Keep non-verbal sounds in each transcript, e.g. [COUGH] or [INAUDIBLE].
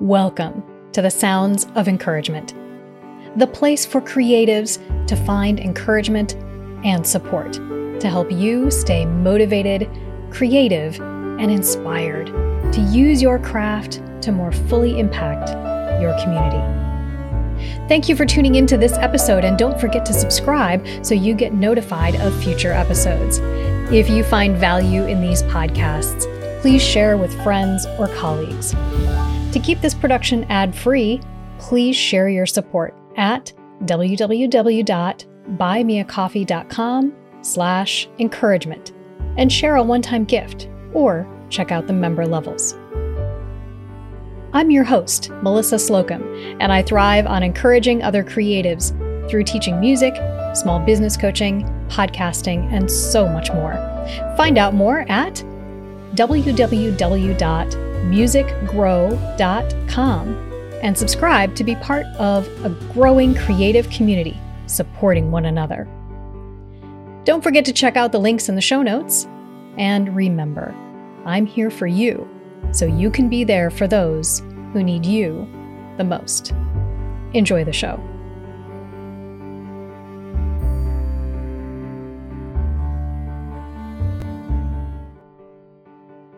Welcome to the Sounds of Encouragement, the place for creatives to find encouragement and support to help you stay motivated, creative, and inspired to use your craft to more fully impact your community. Thank you for tuning into this episode, and don't forget to subscribe so you get notified of future episodes. If you find value in these podcasts, please share with friends or colleagues. To keep this production ad-free, please share your support at www.buymeacoffee.com slash encouragement and share a one-time gift or check out the member levels. I'm your host, Melissa Slocum, and I thrive on encouraging other creatives through teaching music, small business coaching, podcasting, and so much more. Find out more at www musicgrow.com and subscribe to be part of a growing creative community supporting one another. Don't forget to check out the links in the show notes. And remember, I'm here for you, so you can be there for those who need you the most. Enjoy the show.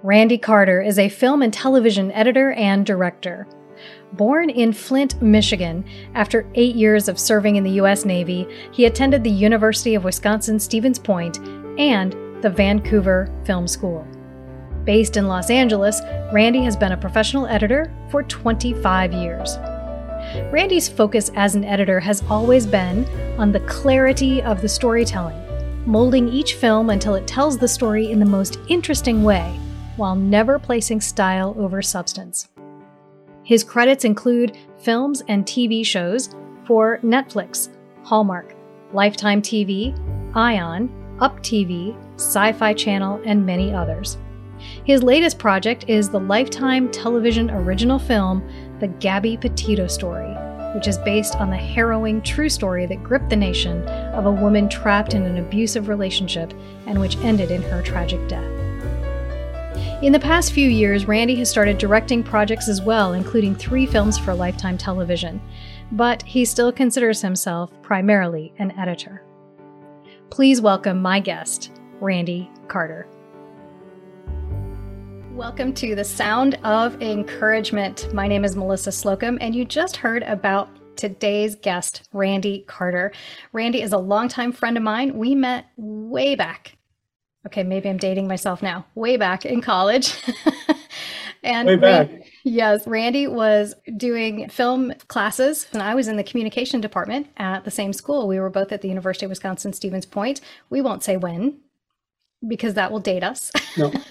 Randy Carter is a film and television editor and director. Born in Flint, Michigan, after eight years of serving in the U.S. Navy, he attended the University of Wisconsin Stevens Point and the Vancouver Film School. Based in Los Angeles, Randy has been a professional editor for 25 years. Randy's focus as an editor has always been on the clarity of the storytelling, molding each film until it tells the story in the most interesting way while never placing style over substance. His credits include films and TV shows for Netflix, Hallmark, Lifetime TV, Ion, Up TV, Sci Fi Channel, and many others. His latest project is the Lifetime television original film, The Gabby Petito Story, which is based on the harrowing true story that gripped the nation of a woman trapped in an abusive relationship and which ended in her tragic death. In the past few years, Randy has started directing projects as well, including three films for Lifetime Television, but he still considers himself primarily an editor. Please welcome my guest, Randy Carter. Welcome to the Sound of Encouragement. My name is Melissa Slocum, and you just heard about today's guest, Randy Carter. Randy is a longtime friend of mine. We met way back okay, maybe I'm dating myself now, way back in college. [LAUGHS] and way back. yes, Randy was doing film classes, and I was in the communication department at the same school. We were both at the University of Wisconsin Stevens Point. We won't say when because that will date us. No. [LAUGHS]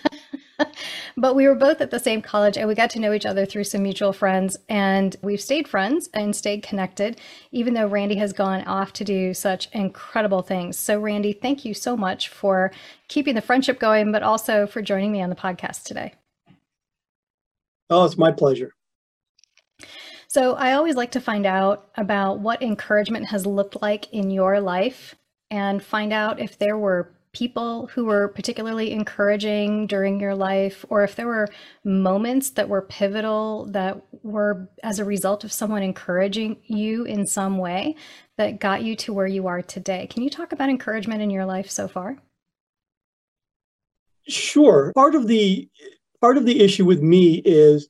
but we were both at the same college and we got to know each other through some mutual friends and we've stayed friends and stayed connected even though randy has gone off to do such incredible things. So randy thank you so much for keeping the friendship going but also for joining me on the podcast today. Oh it's my pleasure. So i always like to find out about what encouragement has looked like in your life and find out if there were people who were particularly encouraging during your life, or if there were moments that were pivotal that were as a result of someone encouraging you in some way that got you to where you are today. Can you talk about encouragement in your life so far? Sure. Part of the part of the issue with me is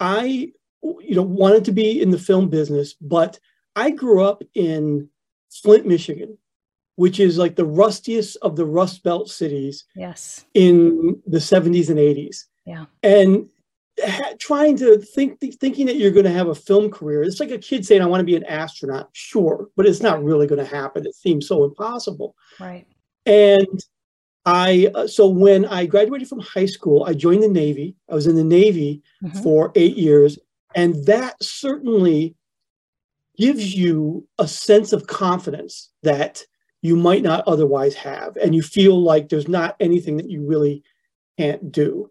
I you know wanted to be in the film business, but I grew up in Flint, Michigan, which is like the rustiest of the Rust Belt cities. Yes. In the 70s and 80s. Yeah. And ha- trying to think, th- thinking that you're going to have a film career. It's like a kid saying, I want to be an astronaut. Sure, but it's not really going to happen. It seems so impossible. Right. And I, uh, so when I graduated from high school, I joined the Navy. I was in the Navy mm-hmm. for eight years. And that certainly gives you a sense of confidence that you might not otherwise have, and you feel like there's not anything that you really can't do.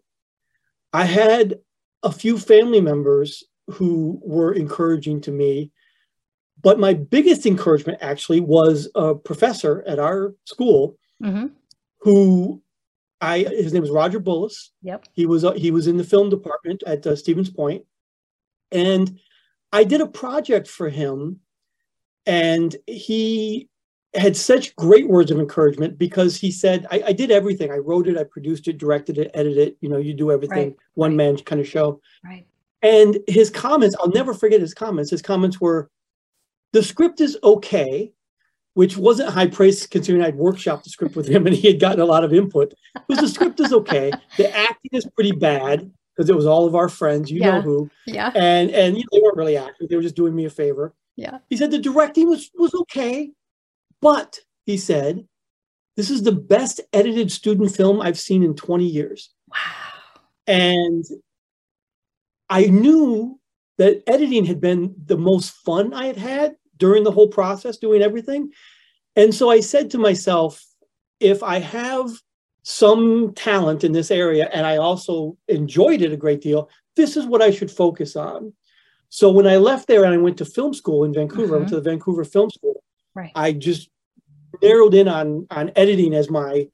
I had a few family members who were encouraging to me, but my biggest encouragement actually was a professor at our school mm-hmm. who I his name was Roger Bullis. Yep. He was uh, he was in the film department at uh, Stevens Point, And I did a project for him, and he had such great words of encouragement because he said, I, I, did everything. I wrote it, I produced it, directed it, edited it. You know, you do everything, right. one man kind of show. Right. And his comments, I'll never forget his comments. His comments were, the script is okay, which wasn't high praise considering I'd workshopped the script with him and he had gotten a lot of input. Because the script is okay. The acting is pretty bad because it was all of our friends, you yeah. know who. Yeah. And and you know, they weren't really acting; they were just doing me a favor. Yeah. He said the directing was was okay, but he said, "This is the best edited student film I've seen in 20 years." Wow. And I knew that editing had been the most fun I had had during the whole process, doing everything. And so I said to myself, if I have some talent in this area and I also enjoyed it a great deal, this is what I should focus on. So when I left there and I went to film school in Vancouver, mm-hmm. I went to the Vancouver Film School. Right. I just narrowed in on on editing as my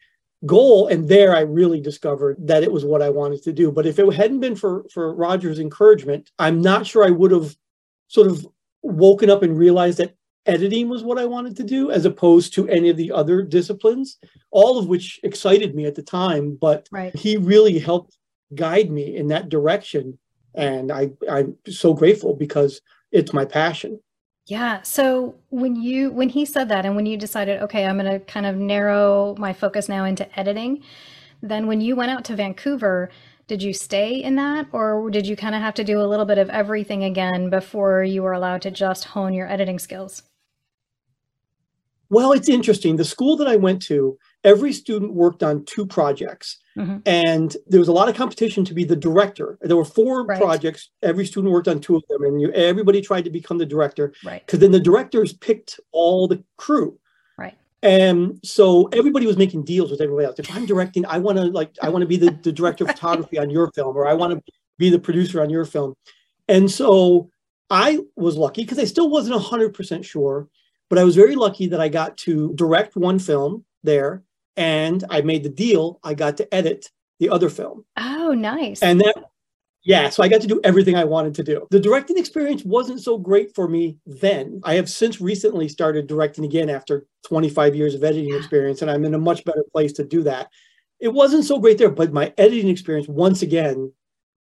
goal and there I really discovered that it was what I wanted to do. But if it hadn't been for for Roger's encouragement, I'm not sure I would have sort of woken up and realized that editing was what I wanted to do as opposed to any of the other disciplines, all of which excited me at the time. But right. he really helped guide me in that direction. And I, I'm so grateful because it's my passion. Yeah. So when you when he said that and when you decided, okay, I'm going to kind of narrow my focus now into editing, then when you went out to Vancouver, did you stay in that or did you kind of have to do a little bit of everything again before you were allowed to just hone your editing skills? Well, it's interesting. The school that I went to, every student worked on two projects. Mm-hmm. And there was a lot of competition to be the director. There were four right. projects. Every student worked on two of them, and you, everybody tried to become the director. Right. Because then the directors picked all the crew. Right. And so everybody was making deals with everybody else. If I'm directing, I want to like I want to be the, the director of photography on your film, or I want to be the producer on your film. And so I was lucky because I still wasn't hundred percent sure but I was very lucky that I got to direct one film there and I made the deal. I got to edit the other film. Oh, nice. And that, yeah, so I got to do everything I wanted to do. The directing experience wasn't so great for me then. I have since recently started directing again after 25 years of editing experience, and I'm in a much better place to do that. It wasn't so great there, but my editing experience, once again,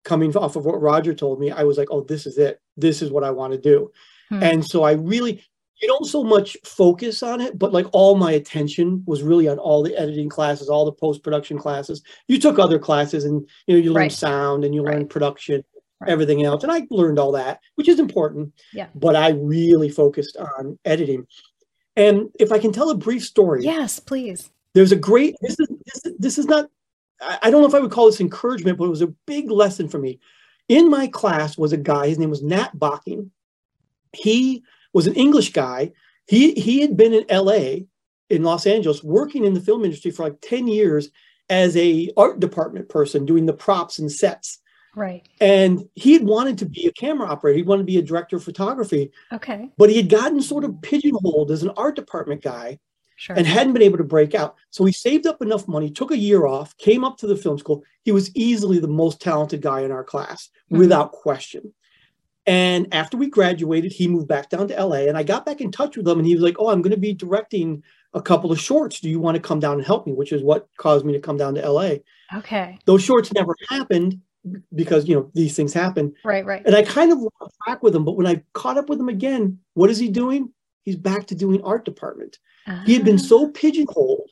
coming off of what Roger told me, I was like, oh, this is it. This is what I want to do. Hmm. And so I really, you don't so much focus on it, but like all my attention was really on all the editing classes, all the post production classes. You took other classes, and you know you learned right. sound and you learned right. production, right. everything else, and I learned all that, which is important. Yeah. But I really focused on editing. And if I can tell a brief story, yes, please. There's a great. This is this, this is not. I don't know if I would call this encouragement, but it was a big lesson for me. In my class was a guy. His name was Nat Bocking. He was an English guy. He he had been in L.A. in Los Angeles working in the film industry for like ten years as a art department person doing the props and sets. Right. And he had wanted to be a camera operator. He wanted to be a director of photography. Okay. But he had gotten sort of pigeonholed as an art department guy sure. and hadn't been able to break out. So he saved up enough money, took a year off, came up to the film school. He was easily the most talented guy in our class, mm-hmm. without question. And after we graduated, he moved back down to LA. And I got back in touch with him and he was like, Oh, I'm going to be directing a couple of shorts. Do you want to come down and help me? Which is what caused me to come down to LA. Okay. Those shorts never happened because, you know, these things happen. Right, right. And I kind of lost track with him. But when I caught up with him again, what is he doing? He's back to doing art department. Uh-huh. He had been so ah. pigeonholed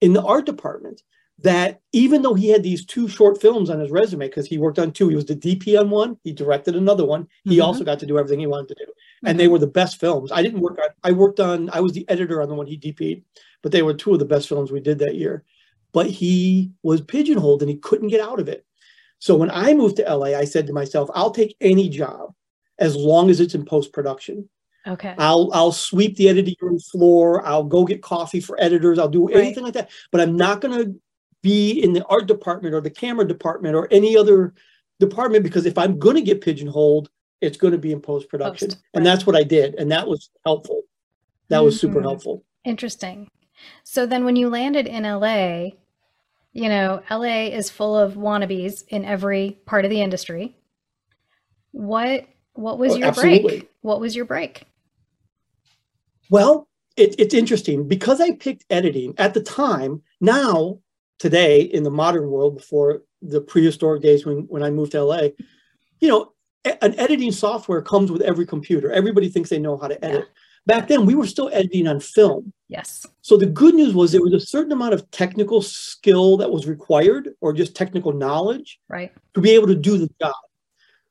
in the art department that even though he had these two short films on his resume, because he worked on two, he was the DP on one, he directed another one. He mm-hmm. also got to do everything he wanted to do. Mm-hmm. And they were the best films. I didn't work on, I worked on, I was the editor on the one he DP'd, but they were two of the best films we did that year. But he was pigeonholed and he couldn't get out of it. So when I moved to LA, I said to myself, I'll take any job as long as it's in post production. Okay. I'll I'll sweep the editing room floor. I'll go get coffee for editors. I'll do anything right. like that. But I'm not going to be in the art department or the camera department or any other department because if I'm going to get pigeonholed, it's going to be in post production. Right. And that's what I did. And that was helpful. That was super mm-hmm. helpful. Interesting. So then when you landed in LA, you know, LA is full of wannabes in every part of the industry. What What was oh, your absolutely. break? What was your break? Well, it, it's interesting because I picked editing at the time. Now, today, in the modern world, before the prehistoric days when when I moved to LA, you know, an editing software comes with every computer. Everybody thinks they know how to edit. Yeah. Back then, we were still editing on film. Yes. So the good news was there was a certain amount of technical skill that was required, or just technical knowledge, right, to be able to do the job.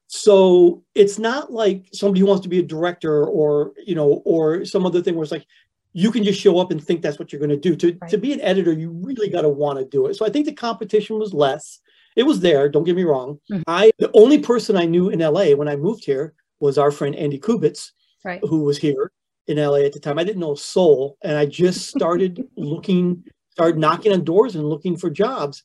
So it's not like somebody who wants to be a director or you know or some other thing where it's like you can just show up and think that's what you're going to do. To right. to be an editor, you really got to want to do it. So I think the competition was less. It was there. Don't get me wrong. Mm-hmm. I the only person I knew in LA when I moved here was our friend Andy Kubitz, right. who was here in LA at the time. I didn't know a soul, and I just [LAUGHS] started looking, started knocking on doors and looking for jobs.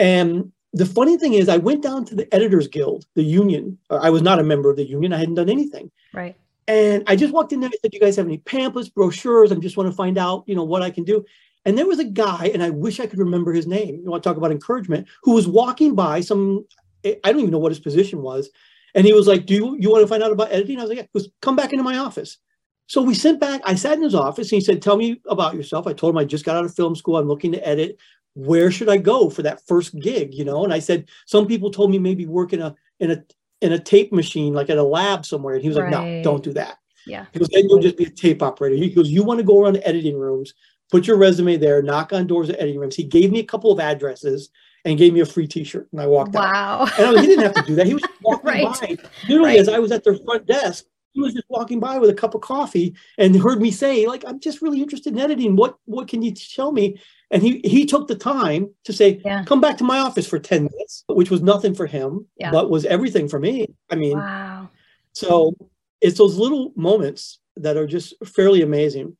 And the funny thing is, I went down to the Editors Guild, the union. I was not a member of the union. I hadn't done anything. Right. And I just walked in there and said, "Do you guys have any pamphlets, brochures? I just want to find out, you know, what I can do." And there was a guy, and I wish I could remember his name. You want to talk about encouragement? Who was walking by some? I don't even know what his position was, and he was like, "Do you, you want to find out about editing?" I was like, "Yeah." Goes, "Come back into my office." So we sent back. I sat in his office, and he said, "Tell me about yourself." I told him I just got out of film school. I'm looking to edit where should I go for that first gig? You know, and I said some people told me maybe work in a in a in a tape machine, like at a lab somewhere. And he was right. like, no, don't do that. Yeah. He goes, then you'll just be a tape operator. He goes, you want to go around to editing rooms, put your resume there, knock on doors at editing rooms. He gave me a couple of addresses and gave me a free T-shirt, and I walked wow. out. Wow! And I, he didn't have to do that. He was [LAUGHS] walking right. by. Literally, right. as I was at their front desk, he was just walking by with a cup of coffee and heard me say, like, I'm just really interested in editing. What what can you tell me? And he he took the time to say, yeah. come back to my office for 10 minutes, which was nothing for him, yeah. but was everything for me. I mean, wow. so it's those little moments that are just fairly amazing.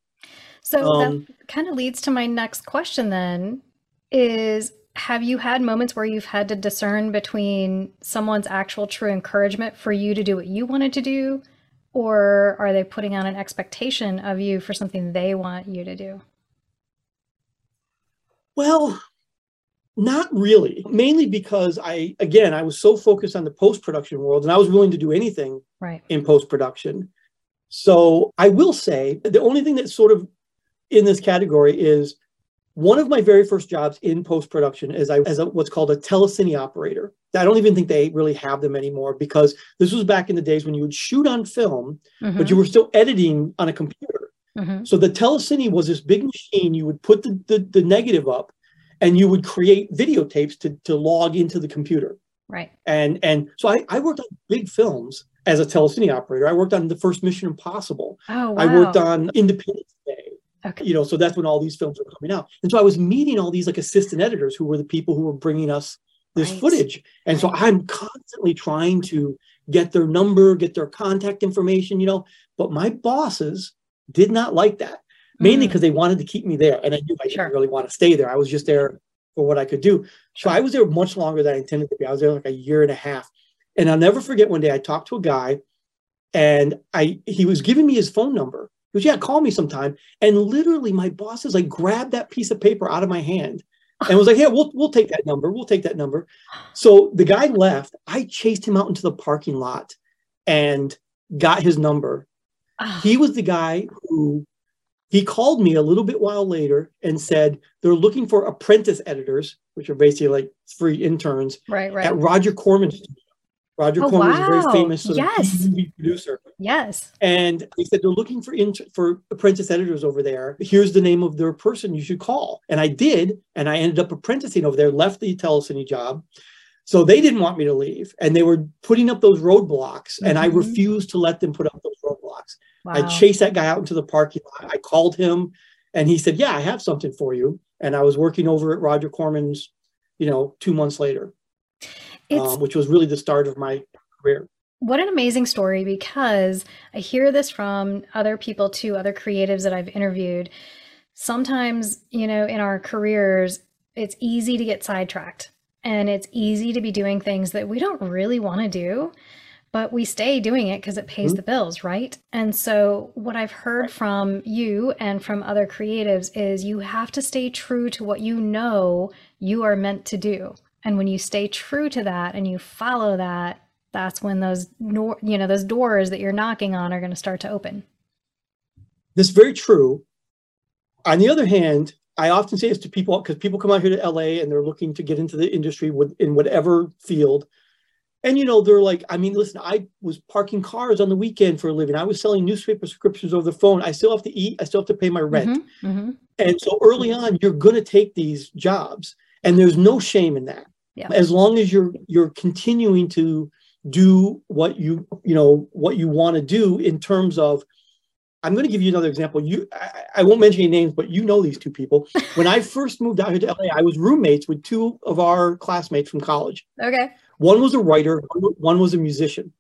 So um, that kind of leads to my next question then is have you had moments where you've had to discern between someone's actual true encouragement for you to do what you wanted to do or are they putting on an expectation of you for something they want you to do? Well, not really. Mainly because I, again, I was so focused on the post production world and I was willing to do anything right. in post production. So I will say the only thing that's sort of in this category is one of my very first jobs in post production is I as a, what's called a telecine operator. I don't even think they really have them anymore because this was back in the days when you would shoot on film, mm-hmm. but you were still editing on a computer. Mm-hmm. So the telecine was this big machine. You would put the, the, the negative up, and you would create videotapes to to log into the computer. Right. And and so I, I worked on big films as a telecine operator. I worked on the first Mission Impossible. Oh wow. I worked on Independence Day. Okay. You know, so that's when all these films were coming out. And so I was meeting all these like assistant editors who were the people who were bringing us this right. footage. And so I'm constantly trying to get their number, get their contact information, you know, but my bosses did not like that, mainly because mm. they wanted to keep me there. And I knew I didn't really want to stay there. I was just there for what I could do. So I was there much longer than I intended to be. I was there like a year and a half. And I'll never forget one day I talked to a guy and I he was giving me his phone number he goes, yeah, call me sometime. And literally, my boss is like, grabbed that piece of paper out of my hand and was like, yeah, we'll we'll take that number. We'll take that number. So the guy left. I chased him out into the parking lot and got his number. Oh. He was the guy who he called me a little bit while later and said they're looking for apprentice editors, which are basically like free interns, right, right. at Roger Corman's Roger oh, Corman wow. is a very famous sort yes. of producer. Yes. And they said they're looking for inter- for apprentice editors over there. Here's the name of their person you should call. And I did, and I ended up apprenticing over there. Left the telecine job, so they didn't want me to leave, and they were putting up those roadblocks, mm-hmm. and I mm-hmm. refused to let them put up those roadblocks. Wow. I chased that guy out into the parking lot. I called him, and he said, "Yeah, I have something for you." And I was working over at Roger Corman's, you know, two months later um, which was really the start of my career. What an amazing story because I hear this from other people too, other creatives that I've interviewed. Sometimes, you know, in our careers, it's easy to get sidetracked and it's easy to be doing things that we don't really want to do, but we stay doing it because it pays mm-hmm. the bills, right? And so, what I've heard from you and from other creatives is you have to stay true to what you know you are meant to do. And when you stay true to that and you follow that, that's when those you know those doors that you're knocking on are going to start to open. This is very true. On the other hand, I often say this to people because people come out here to LA and they're looking to get into the industry with, in whatever field. And you know, they're like, I mean, listen, I was parking cars on the weekend for a living. I was selling newspaper subscriptions over the phone. I still have to eat. I still have to pay my rent. Mm-hmm, mm-hmm. And so early on, you're going to take these jobs, and there's no shame in that. Yeah. As long as you're you're continuing to do what you you know what you want to do in terms of i'm going to give you another example you I, I, won't mention any names but you know these two people [LAUGHS] when i first moved out here to la i was roommates with two of our classmates from college okay one was a writer one was a musician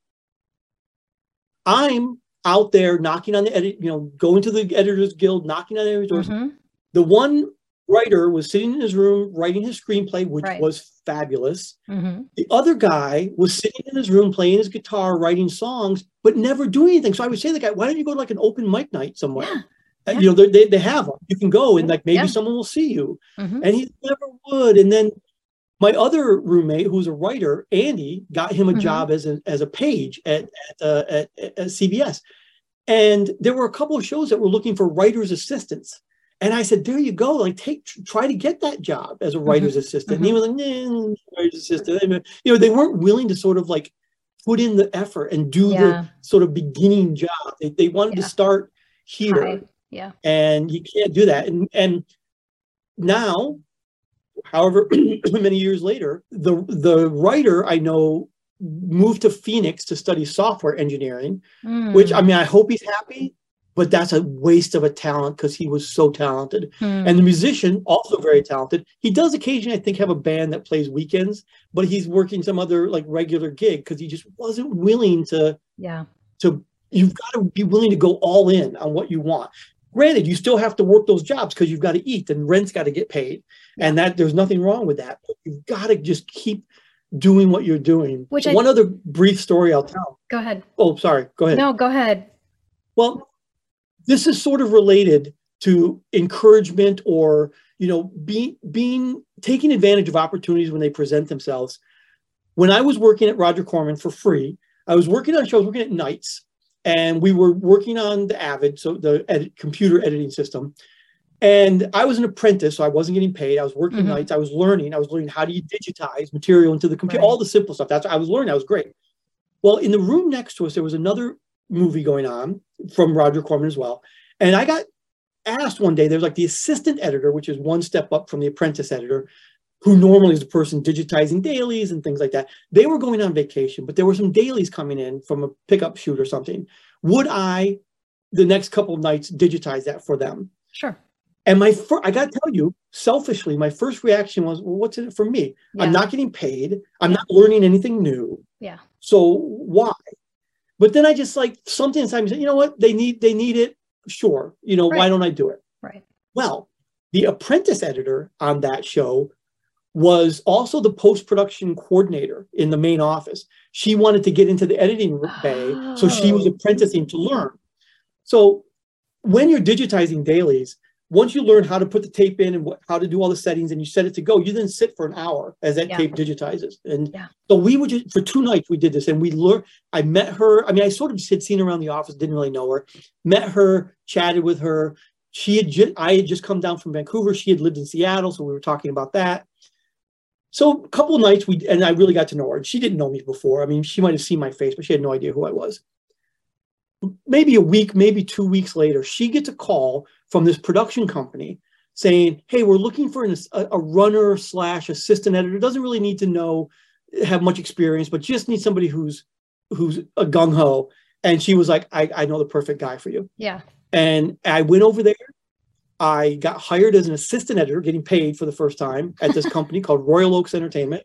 i'm out there knocking on the edit you know going to the editors guild knocking on every door mm-hmm. the one writer was sitting in his room writing his screenplay, which right. was fabulous. Mm-hmm. The other guy was sitting in his room playing his guitar, writing songs, but never doing anything. So I would say to the guy, why don't you go to like an open mic night somewhere? Yeah. Uh, yeah. You know, they, they have them. You can go and like maybe yeah. someone will see you. Mm-hmm. And he never would. And then my other roommate, who's a writer, Andy, got him a mm-hmm. job as a, as a page at, at, uh, at, at CBS. And there were a couple of shows that were looking for writers' assistants. And I said, there you go. Like, take, try to get that job as a mm-hmm. writer's mm-hmm. assistant. Mm-hmm. And he was like, nah, writer's assistant. You know, they weren't willing to sort of like put in the effort and do yeah. the sort of beginning job. They, they wanted yeah. to start here. Hi. Yeah. And you can't do that. And, and now, however [CLEARS THROAT] many years later, the, the writer I know moved to Phoenix to study software engineering, mm. which I mean, I hope he's happy but that's a waste of a talent because he was so talented. Hmm. And the musician, also very talented. He does occasionally, I think, have a band that plays weekends, but he's working some other like regular gig because he just wasn't willing to. Yeah. To you've got to be willing to go all in on what you want. Granted, you still have to work those jobs because you've got to eat and rent's got to get paid, and that there's nothing wrong with that. But you've got to just keep doing what you're doing. Which one I, other brief story I'll tell. Go ahead. Oh, sorry. Go ahead. No, go ahead. Well, this is sort of related to encouragement or you know being being taking advantage of opportunities when they present themselves when i was working at roger corman for free i was working on shows working at nights and we were working on the avid so the edit, computer editing system. And i was an apprentice so i wasn't getting paid. I was working mm-hmm. nights. I was learning. I was learning how do you digitize material into the computer right. all the simple stuff. That's what i was learning. That was great. Well in the room next to us there was another movie going on from Roger Corman as well. And I got asked one day, there's like the assistant editor, which is one step up from the apprentice editor, who normally is the person digitizing dailies and things like that. They were going on vacation, but there were some dailies coming in from a pickup shoot or something. Would I, the next couple of nights, digitize that for them? Sure. And my, fir- I got to tell you, selfishly, my first reaction was, well, what's in it for me? Yeah. I'm not getting paid. I'm yeah. not learning anything new. Yeah. So why? But then I just like something inside me said, you know what? They need they need it. Sure. You know, right. why don't I do it? Right. Well, the apprentice editor on that show was also the post-production coordinator in the main office. She wanted to get into the editing bay, oh. so she was oh. apprenticing to learn. So when you're digitizing dailies, once you learn how to put the tape in and what, how to do all the settings and you set it to go, you then sit for an hour as that yeah. tape digitizes. And yeah. so we would just, for two nights, we did this and we learned, I met her. I mean, I sort of had seen her around the office, didn't really know her, met her, chatted with her. She had just, I had just come down from Vancouver. She had lived in Seattle. So we were talking about that. So a couple nights we, and I really got to know her. She didn't know me before. I mean, she might have seen my face, but she had no idea who I was maybe a week, maybe two weeks later, she gets a call from this production company saying, "Hey, we're looking for an, a, a runner slash assistant editor. Doesn't really need to know, have much experience, but just need somebody who's who's a gung ho." And she was like, I, "I know the perfect guy for you." Yeah. And I went over there. I got hired as an assistant editor, getting paid for the first time at this [LAUGHS] company called Royal Oaks Entertainment.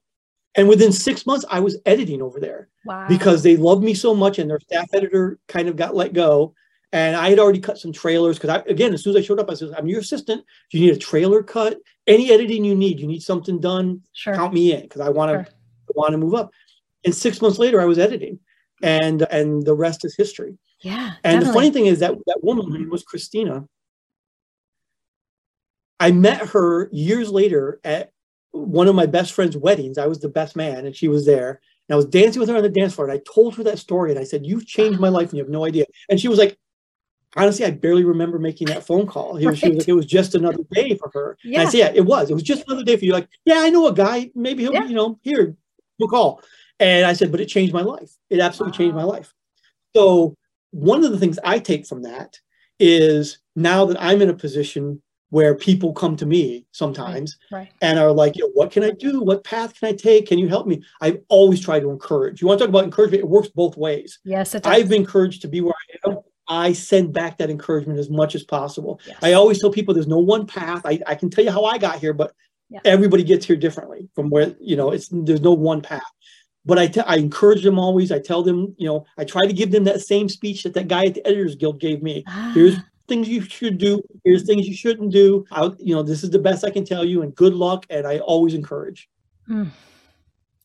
And within six months, I was editing over there wow. because they loved me so much, and their staff editor kind of got let go. And I had already cut some trailers because I, again, as soon as I showed up, I said, "I'm your assistant. Do you need a trailer cut? Any editing you need? You need something done? Sure. Count me in because I want to sure. want to move up." And six months later, I was editing, and and the rest is history. Yeah. And definitely. the funny thing is that that woman was Christina. I met her years later at one of my best friend's weddings. I was the best man, and she was there. And I was dancing with her on the dance floor and I told her that story and I said, You've changed my life and you have no idea. And she was like, Honestly, I barely remember making that phone call. Right. She was like, It was just another day for her. Yeah. And I said, Yeah, it was. It was just another day for you. Like, yeah, I know a guy. Maybe he'll, yeah. you know, here, we'll call. And I said, But it changed my life. It absolutely wow. changed my life. So, one of the things I take from that is now that I'm in a position where people come to me sometimes right, right. and are like, what can I do? What path can I take? Can you help me? I've always try to encourage. You want to talk about encouragement? It works both ways. Yes, it does. I've been encouraged to be where I am. I send back that encouragement as much as possible. Yes. I always tell people there's no one path. I, I can tell you how I got here, but yeah. everybody gets here differently from where, you know, it's there's no one path. But I, t- I encourage them always. I tell them, you know, I try to give them that same speech that that guy at the Editors Guild gave me. Ah. Here's things you should do. Here's things you shouldn't do. I, you know, this is the best I can tell you, and good luck. And I always encourage. Mm.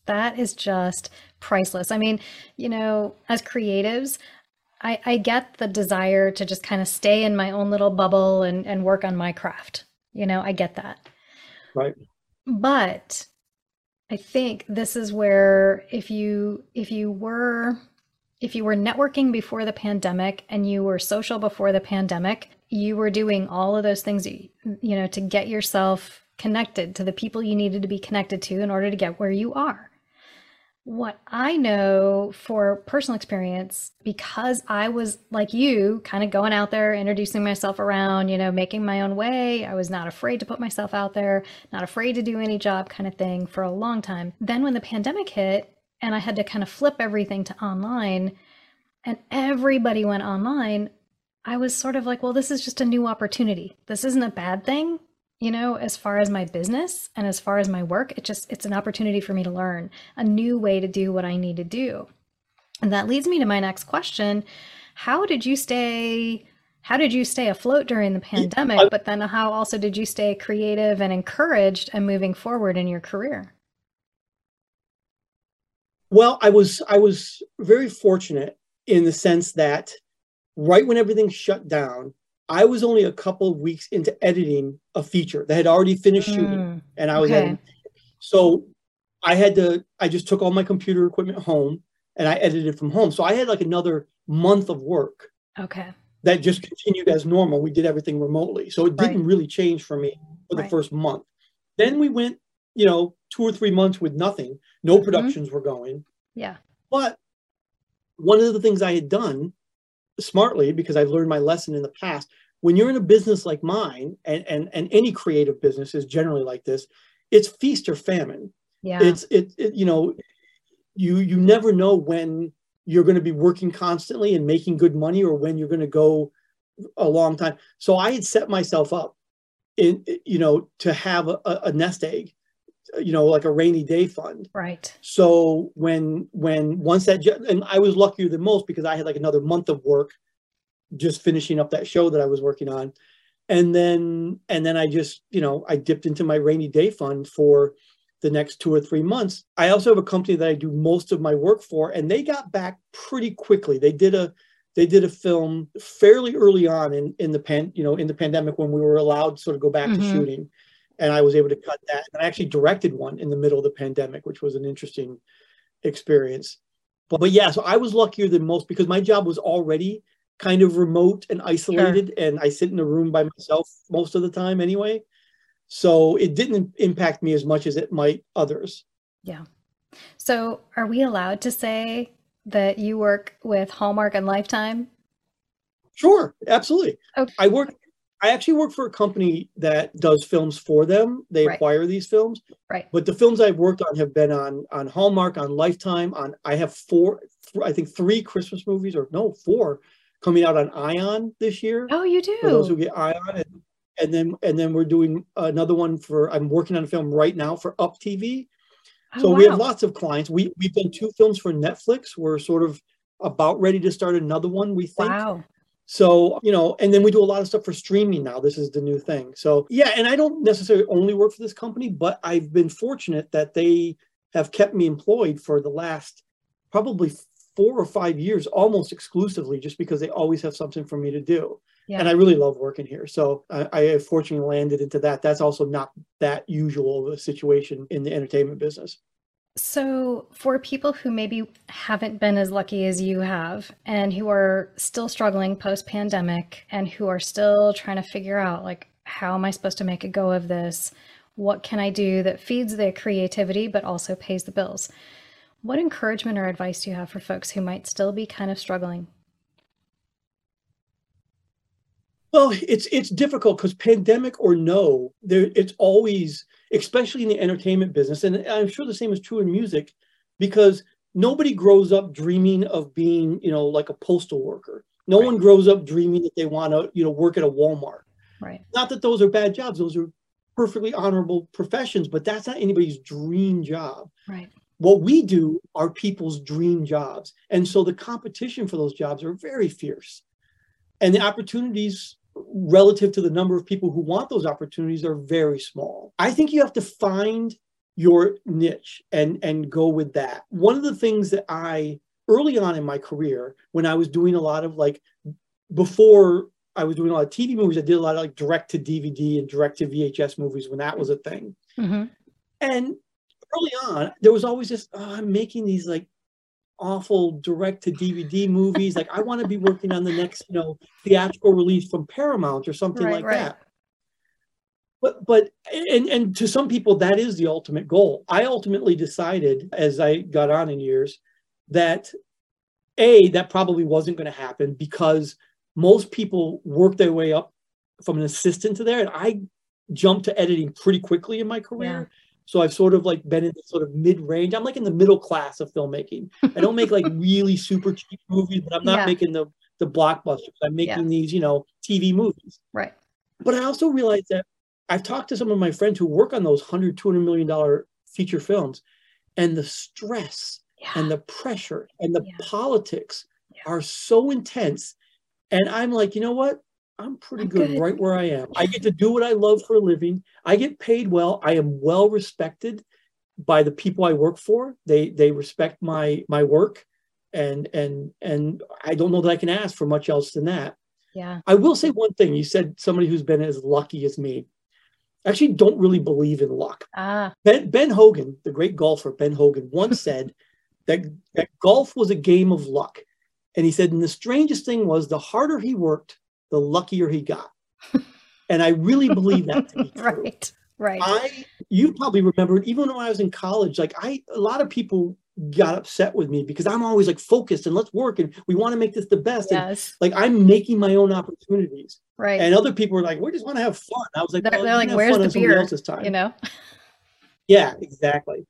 That is just priceless. I mean, you know, as creatives, I, I get the desire to just kind of stay in my own little bubble and, and work on my craft. You know, I get that. Right. But I think this is where if you if you were if you were networking before the pandemic and you were social before the pandemic, you were doing all of those things, you know, to get yourself connected to the people you needed to be connected to in order to get where you are. What I know for personal experience, because I was like you, kind of going out there, introducing myself around, you know, making my own way. I was not afraid to put myself out there, not afraid to do any job kind of thing for a long time. Then when the pandemic hit, and I had to kind of flip everything to online and everybody went online, I was sort of like, well, this is just a new opportunity. This isn't a bad thing, you know, as far as my business and as far as my work. It just it's an opportunity for me to learn a new way to do what I need to do. And that leads me to my next question. How did you stay how did you stay afloat during the pandemic, but then how also did you stay creative and encouraged and moving forward in your career? Well, I was I was very fortunate in the sense that right when everything shut down, I was only a couple of weeks into editing a feature that had already finished mm, shooting, and I was okay. editing. So I had to. I just took all my computer equipment home and I edited from home. So I had like another month of work. Okay. That just continued as normal. We did everything remotely, so it didn't really change for me for the right. first month. Then we went, you know, two or three months with nothing. No mm-hmm. productions were going. Yeah. But one of the things I had done smartly, because I've learned my lesson in the past, when you're in a business like mine, and and, and any creative business is generally like this, it's feast or famine. Yeah. It's it, it you know, you you never know when you're going to be working constantly and making good money or when you're going to go a long time. So I had set myself up in you know to have a, a nest egg you know like a rainy day fund. Right. So when when once that and i was luckier than most because i had like another month of work just finishing up that show that i was working on. And then and then i just you know i dipped into my rainy day fund for the next two or three months. I also have a company that i do most of my work for and they got back pretty quickly. They did a they did a film fairly early on in in the pan you know in the pandemic when we were allowed to sort of go back mm-hmm. to shooting and I was able to cut that. And I actually directed one in the middle of the pandemic, which was an interesting experience. But, but yeah, so I was luckier than most because my job was already kind of remote and isolated, sure. and I sit in a room by myself most of the time anyway. So it didn't impact me as much as it might others. Yeah. So are we allowed to say that you work with Hallmark and Lifetime? Sure, absolutely. Okay. I work I actually work for a company that does films for them. They right. acquire these films. Right. But the films I've worked on have been on on Hallmark, on Lifetime, on I have four, th- I think three Christmas movies, or no, four coming out on Ion this year. Oh, you do. For those who get Ion, and, and then and then we're doing another one for. I'm working on a film right now for Up TV. Oh, so wow. we have lots of clients. We we've done two films for Netflix. We're sort of about ready to start another one. We think. Wow. So, you know, and then we do a lot of stuff for streaming now. This is the new thing. So, yeah, and I don't necessarily only work for this company, but I've been fortunate that they have kept me employed for the last probably four or five years almost exclusively just because they always have something for me to do. Yeah. And I really love working here. So I, I have fortunately landed into that. That's also not that usual of a situation in the entertainment business. So, for people who maybe haven't been as lucky as you have and who are still struggling post pandemic and who are still trying to figure out, like, how am I supposed to make a go of this? What can I do that feeds their creativity but also pays the bills? What encouragement or advice do you have for folks who might still be kind of struggling? Well, it's it's difficult because pandemic or no, there it's always, especially in the entertainment business, and I'm sure the same is true in music, because nobody grows up dreaming of being, you know, like a postal worker. No right. one grows up dreaming that they want to, you know, work at a Walmart. Right. Not that those are bad jobs; those are perfectly honorable professions, but that's not anybody's dream job. Right. What we do are people's dream jobs, and so the competition for those jobs are very fierce, and the opportunities relative to the number of people who want those opportunities are very small. I think you have to find your niche and and go with that. One of the things that I early on in my career when I was doing a lot of like before I was doing a lot of TV movies, I did a lot of like direct to DVD and direct to VHS movies when that was a thing. Mm-hmm. And early on, there was always this, oh, I'm making these like awful direct to DVD movies. Like I want to be working on the next, you know, theatrical release from Paramount or something right, like right. that. But but and and to some people that is the ultimate goal. I ultimately decided as I got on in years that a that probably wasn't going to happen because most people work their way up from an assistant to there and I jumped to editing pretty quickly in my career. Yeah. So I've sort of like been in the sort of mid range. I'm like in the middle class of filmmaking. I don't make like [LAUGHS] really super cheap movies, but I'm not yeah. making the the blockbusters. I'm making yeah. these, you know, TV movies. Right. But I also realized that I've talked to some of my friends who work on those 100, 200 million dollar feature films, and the stress yeah. and the pressure and the politics are so intense. And I'm like, you know what? I'm pretty good, good, right where I am. I get to do what I love for a living. I get paid well. I am well respected by the people I work for. They they respect my my work, and and and I don't know that I can ask for much else than that. Yeah. I will say one thing. You said somebody who's been as lucky as me. I actually don't really believe in luck. Ah. Ben, ben Hogan, the great golfer Ben Hogan, once [LAUGHS] said that, that golf was a game of luck. And he said, and the strangest thing was the harder he worked, the luckier he got. and I really believe that to be [LAUGHS] true. right. Right. I you probably remember even when I was in college. Like I a lot of people got upset with me because I'm always like focused and let's work and we want to make this the best. Yes. And, like I'm making my own opportunities. Right. And other people were like, we just want to have fun. I was like, they're, well, they're like, where's the beer? Else's time. You know? [LAUGHS] yeah, exactly.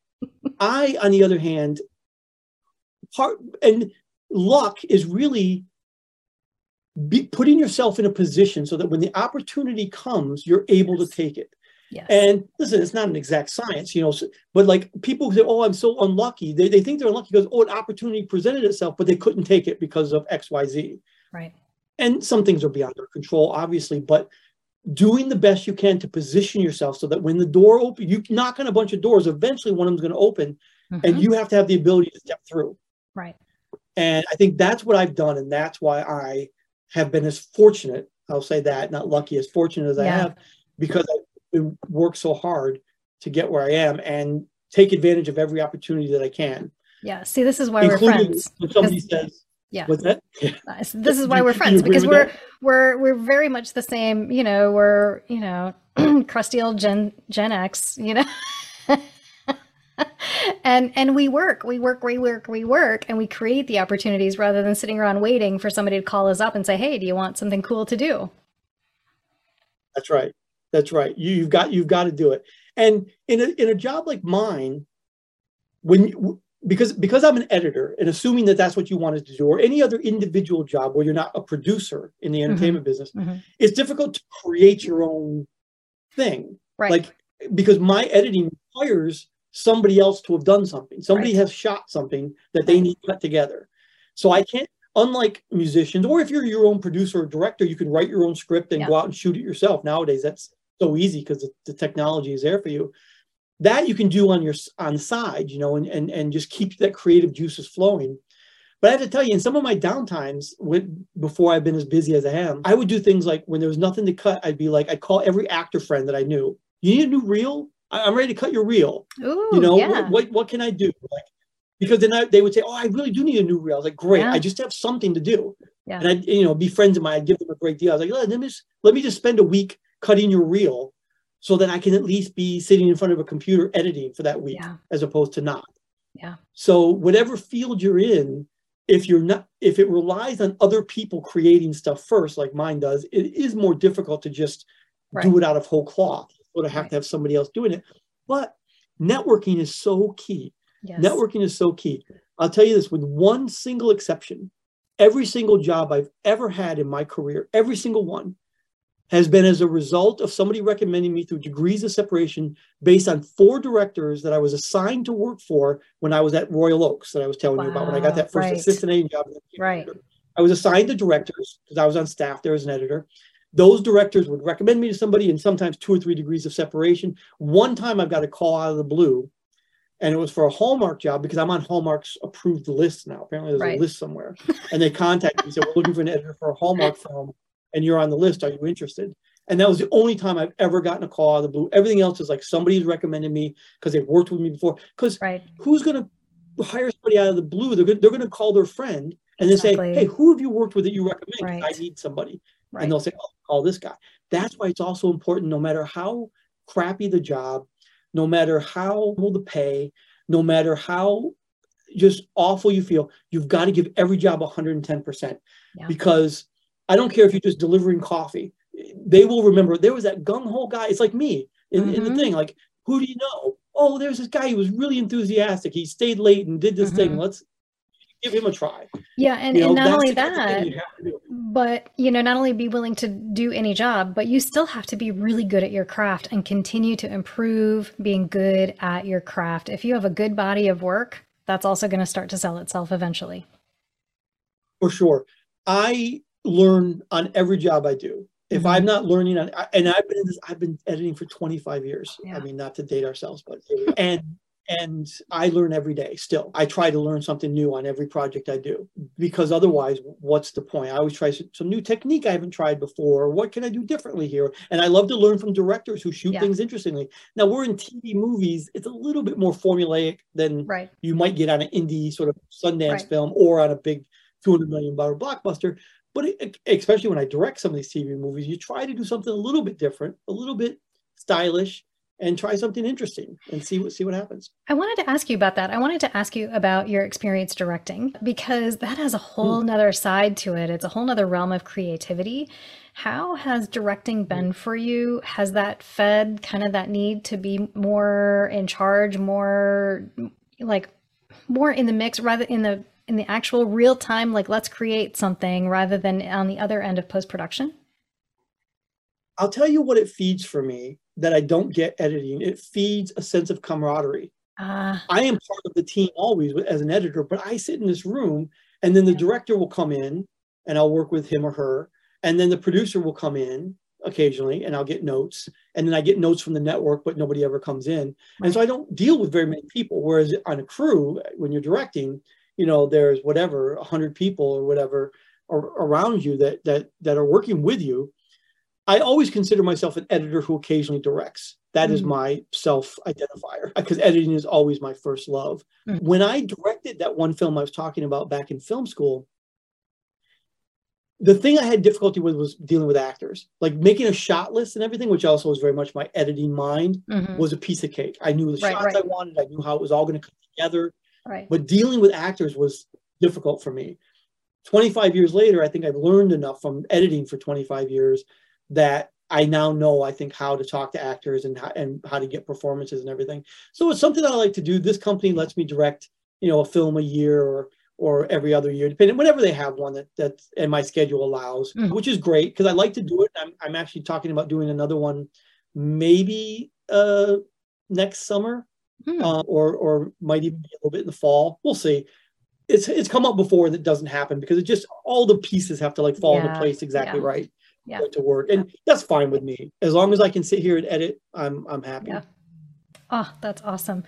I, on the other hand, part and luck is really be putting yourself in a position so that when the opportunity comes, you're able yes. to take it. Yes. And listen, it's not an exact science, you know, but like people say, oh, I'm so unlucky, they, they think they're unlucky because, oh, an opportunity presented itself, but they couldn't take it because of X, Y, Z. Right. And some things are beyond their control, obviously, but doing the best you can to position yourself so that when the door opens, you knock on a bunch of doors, eventually one of them's going to open mm-hmm. and you have to have the ability to step through. Right. And I think that's what I've done. And that's why I have been as fortunate, I'll say that, not lucky, as fortunate as yeah. I have, because I've worked so hard to get where I am and take advantage of every opportunity that I can. Yeah. See, this is why we're friends. When somebody says, yeah. What's that? [LAUGHS] This is why we're friends because we're that? we're we're very much the same. You know, we're you know [CLEARS THROAT] crusty old Gen Gen X. You know, [LAUGHS] [LAUGHS] and and we work, we work, we work, we work, and we create the opportunities rather than sitting around waiting for somebody to call us up and say, "Hey, do you want something cool to do?" That's right. That's right. You, you've got you've got to do it. And in a in a job like mine, when because because I'm an editor and assuming that that's what you wanted to do, or any other individual job where you're not a producer in the mm-hmm. entertainment mm-hmm. business, mm-hmm. it's difficult to create your own thing. Right. Like because my editing requires somebody else to have done something. Somebody right. has shot something that they need cut together. So I can't, unlike musicians, or if you're your own producer or director, you can write your own script and yeah. go out and shoot it yourself. Nowadays, that's so easy because the, the, technology is there for you. That you can do on your on the side, you know, and and and just keep that creative juices flowing. But I have to tell you, in some of my downtimes, when, before I've been as busy as I am, I would do things like when there was nothing to cut, I'd be like, I'd call every actor friend that I knew. You need a new reel? I'm ready to cut your reel. Ooh, you know, yeah. what, what, what can I do? Like, because then I, they would say, "Oh, I really do need a new reel." I was like, "Great, Yeah. I just have something to do." Yeah. And I, you know, be friends of mine. I'd give them a great deal. I was like, let me just let me just spend a week cutting your reel, so that I can at least be sitting in front of a computer editing for that week, Yeah. as opposed to not. Yeah. So whatever field you're in, if you're not, if it relies on other people creating stuff first, like mine does, it is more difficult to just Right. do it out of whole cloth. Or to have Right. to have somebody else doing it. But networking is so key. Yes. Networking is so key. I'll tell you this with one single exception. Every single job I've ever had in my career, every single one, has been as a result of somebody recommending me through degrees of separation based on four directors that I was assigned to work for when I was at Royal Oaks that I was telling you about when I got that first right. assistant editing job. Right. I was assigned to directors because I was on staff there as an editor. Those directors would recommend me to somebody, and sometimes two or three degrees of separation. One time I've got a call out of the blue, and it was for a Hallmark job because I'm on Hallmark's approved list now. Apparently, there's Right. a list somewhere. And they contacted me and said, We're looking for an editor for a Hallmark film, and you're on the list. Are you interested? And that was the only time I've ever gotten a call out of the blue. Everything else is like somebody's recommended me because they've worked with me before. Because Right. who's going to hire somebody out of the blue? They're going they're going to call their friend and then Exactly. say, "Hey, who have you worked with that you recommend? Right. I need somebody." Right. And they'll say, "Oh, call this guy." That's why it's also important, no matter how crappy the job, no matter how low the pay, no matter how just awful you feel, you've got to give every job 110% Yeah. because I don't care if you're just delivering coffee. They will remember there was that gung ho guy. It's like me in, in the Mhm. thing. Like, who do you know? Oh, there's this guy. He was really enthusiastic. He stayed late and did this thing. Mhm. Let's give him a try. Yeah, and, You know, and not only the kind of thing that, you have to do. but you know, not only be willing to do any job, but you still have to be really good at your craft and continue to improve being good at your craft. If you have a good body of work, that's also going to start to sell itself eventually. for sure. I learn on every job I do. If Mhm. I'm not learning on, and I've been in this, I've been editing for 25 years. Yeah. I mean, not to date ourselves, but and and I learn every day. Still, I try to learn something new on every project I do because otherwise, what's the point? I always try some, new technique I haven't tried before. What can I do differently here? And I love to learn from directors who shoot Yeah. things interestingly. Now we're in TV movies; it's a little bit more formulaic than Right. you might get on an indie sort of Sundance Right. film or on a big $200 million blockbuster. But it, especially when I direct some of these TV movies, you try to do something a little bit different, a little bit stylish, and try something interesting and see what see what happens. I wanted to ask you about that. I wanted to ask you about your experience directing because that has a whole hmm. nother side to it. It's a whole nother realm of creativity. How has directing hmm. been for you? Has that fed kind of that need to be more in charge, more like more in the mix rather in the in the actual real time, like let's create something rather than on the other end of post production? I'll tell you what it feeds for me that I don't get editing. It feeds a sense of camaraderie. Ah, I am part of the team always as an editor, but I sit in this room and then the director will come in and I'll work with him or her. And then the producer will come in occasionally and I'll get notes. And then I get notes from the network, but nobody ever comes in. And so I don't deal with very many people. Whereas on a crew, when you're directing, you know, there's whatever, 100 people or whatever ar- around you that, that, that are working with you. I always consider myself an editor who occasionally directs. That is Mm. my self identifier because editing is always my first love. Mm. When I directed that one film I was talking about back in film school, the thing I had difficulty with was dealing with actors. Like making a shot list and everything, which also was very much my editing mind, mhm, was a piece of cake. I knew the Right, shots right. I wanted, I knew how it was all going to come together. right. But dealing with actors was difficult for me. 25 years later, I think I've learned enough from editing for 25 years that I now know, I think, how to talk to actors and how, and how to get performances and everything. So it's something that I like to do. This company lets me direct, you know, a film a year or or every other year, depending whenever they have one that that and my schedule allows, Mhm. which is great because I like to do it. I'm I'm actually talking about doing another one, maybe uh next summer Hmm. uh, or or might even be a little bit in the fall. We'll see. It's it's come up before and it doesn't happen because it just all the pieces have to like fall Yeah, into place exactly yeah, right yeah. to work, and that's fine with me as long as I can sit here and edit. I'm I'm happy. Yeah. Oh, that's awesome.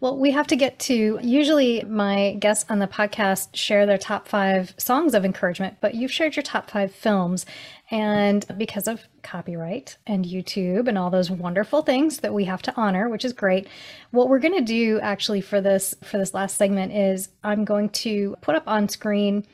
Well, we have to get to usually my guests on the podcast share their top five songs of encouragement, but you've shared your top five films. And because of copyright and YouTube and all those wonderful things that we have to honor, which is great, what we're going to do actually for this for this last segment is I'm going to put up on screen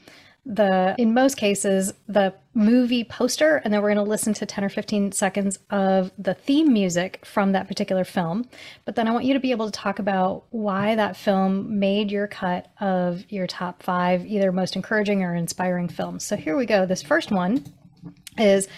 the in most cases the movie poster and then we're going to listen to 10 or 15 seconds of the theme music from that particular film. But then i want you to be able to talk about why that film made your cut of your top five either most encouraging or inspiring films. So here we go. This first one is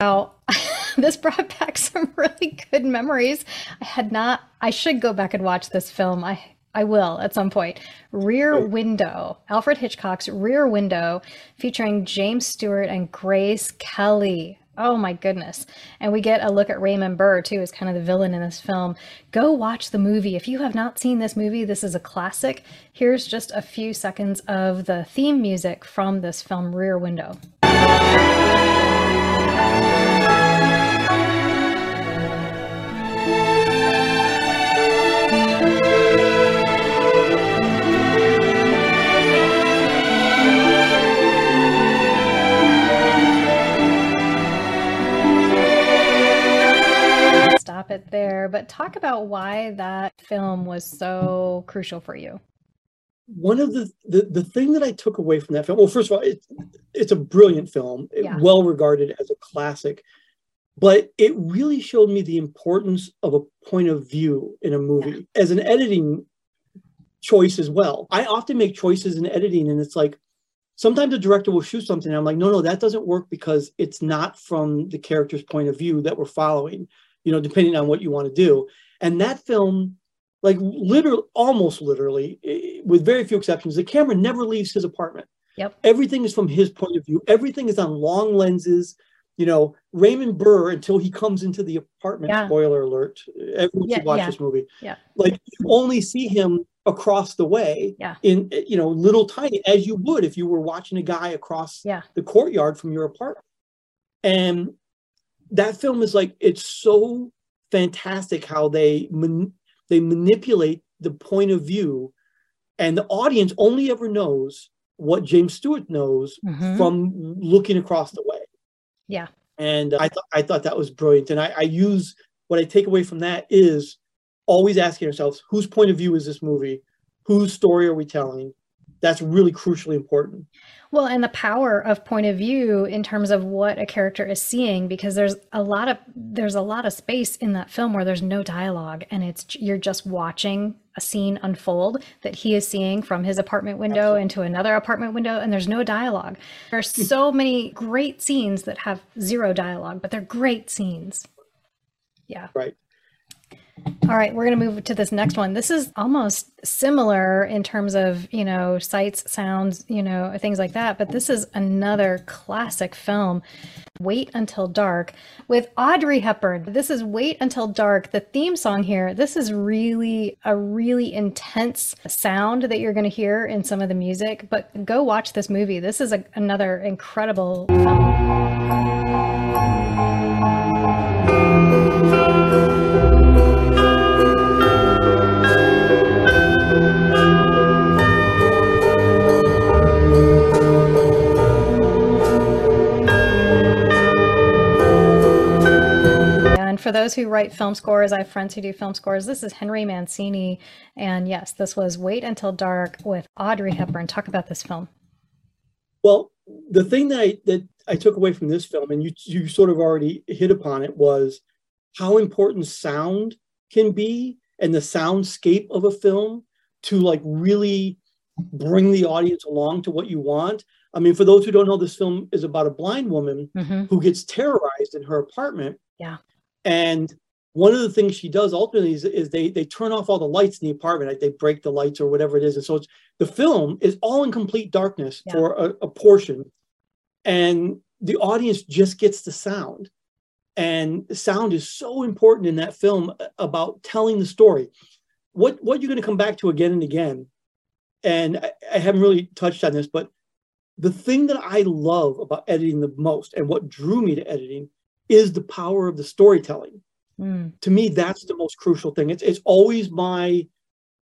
wow [LAUGHS] this brought back [LAUGHS] some really good memories. I had not i should go back and watch this film. I I will at some point. Rear Window, Alfred Hitchcock's Rear Window, featuring James Stewart and Grace Kelly. Oh my goodness. And we get a look at Raymond Burr too as kind of the villain in this film. Go watch the movie. If you have not seen this movie, this is a classic. Here's just a few seconds of the theme music from this film, Rear Window. It there, but talk about why that film was so crucial for you. One of the, the the thing that I took away from that film, well, first of all, it, it's a brilliant film, yeah. well regarded as a classic, but it really showed me the importance of a point of view in a movie yeah. as an editing choice as well. I often make choices in editing, and it's like sometimes a director will shoot something and i'm like no no that doesn't work because it's not from the character's point of view that we're following you know, depending on what you want to do. And that film, like literally, almost literally, with very few exceptions, the camera never leaves his apartment. Yep. Everything is from his point of view. Everything is on long lenses. You know, Raymond Burr until he comes into the apartment. Yeah. Spoiler alert! Everyone yeah, should watch yeah. this movie. Yeah. Like you only see him across the way. Yeah. In you know, little tiny as you would if you were watching a guy across yeah. the courtyard from your apartment. And that film is like it's so fantastic how they man, they manipulate the point of view and the audience only ever knows what James Stewart knows mm-hmm. from looking across the way. Yeah. And I thought I thought that was brilliant. And I, I use what I take away from that is always asking ourselves, whose point of view is this movie? Whose story are we telling? That's really crucially important. Well, and the power of point of view in terms of what a character is seeing, because there's a lot of there's a lot of space in that film where there's no dialogue, and it's you're just watching a scene unfold that he is seeing from his apartment window Absolutely. into another apartment window, and there's no dialogue. There are so [LAUGHS] many great scenes that have zero dialogue, but they're great scenes. Yeah. Right. All right, we're going to move to this next one. This is almost similar in terms of, you know, sights, sounds, you know, things like that, but this is another classic film, Wait Until Dark, with Audrey Hepburn. This is Wait Until Dark. The theme song here, this is really a really intense sound that you're going to hear in some of the music, but go watch this movie. This is a, another incredible film. For those who write film scores, I have friends who do film scores. This is Henry Mancini. And yes, this was Wait Until Dark with Audrey Hepburn. Talk about this film. Well, the thing that I that I took away from this film, and you you sort of already hit upon it, was how important sound can be and the soundscape of a film to like really bring the audience along to what you want. I mean, for those who don't know, this film is about a blind woman mm-hmm. who gets terrorized in her apartment. Yeah. And one of the things she does ultimately is, is, they they turn off all the lights in the apartment. Like they break the lights or whatever it is. And so it's the film is all in complete darkness yeah. for a, a portion. And the audience just gets the sound. And sound is so important in that film uh, about telling the story. What what you're going to come back to again and again, and I, I haven't really touched on this, but the thing that I love about editing the most and what drew me to editing is the power of the storytelling. Mm. To me, that's the most crucial thing. It's it's always my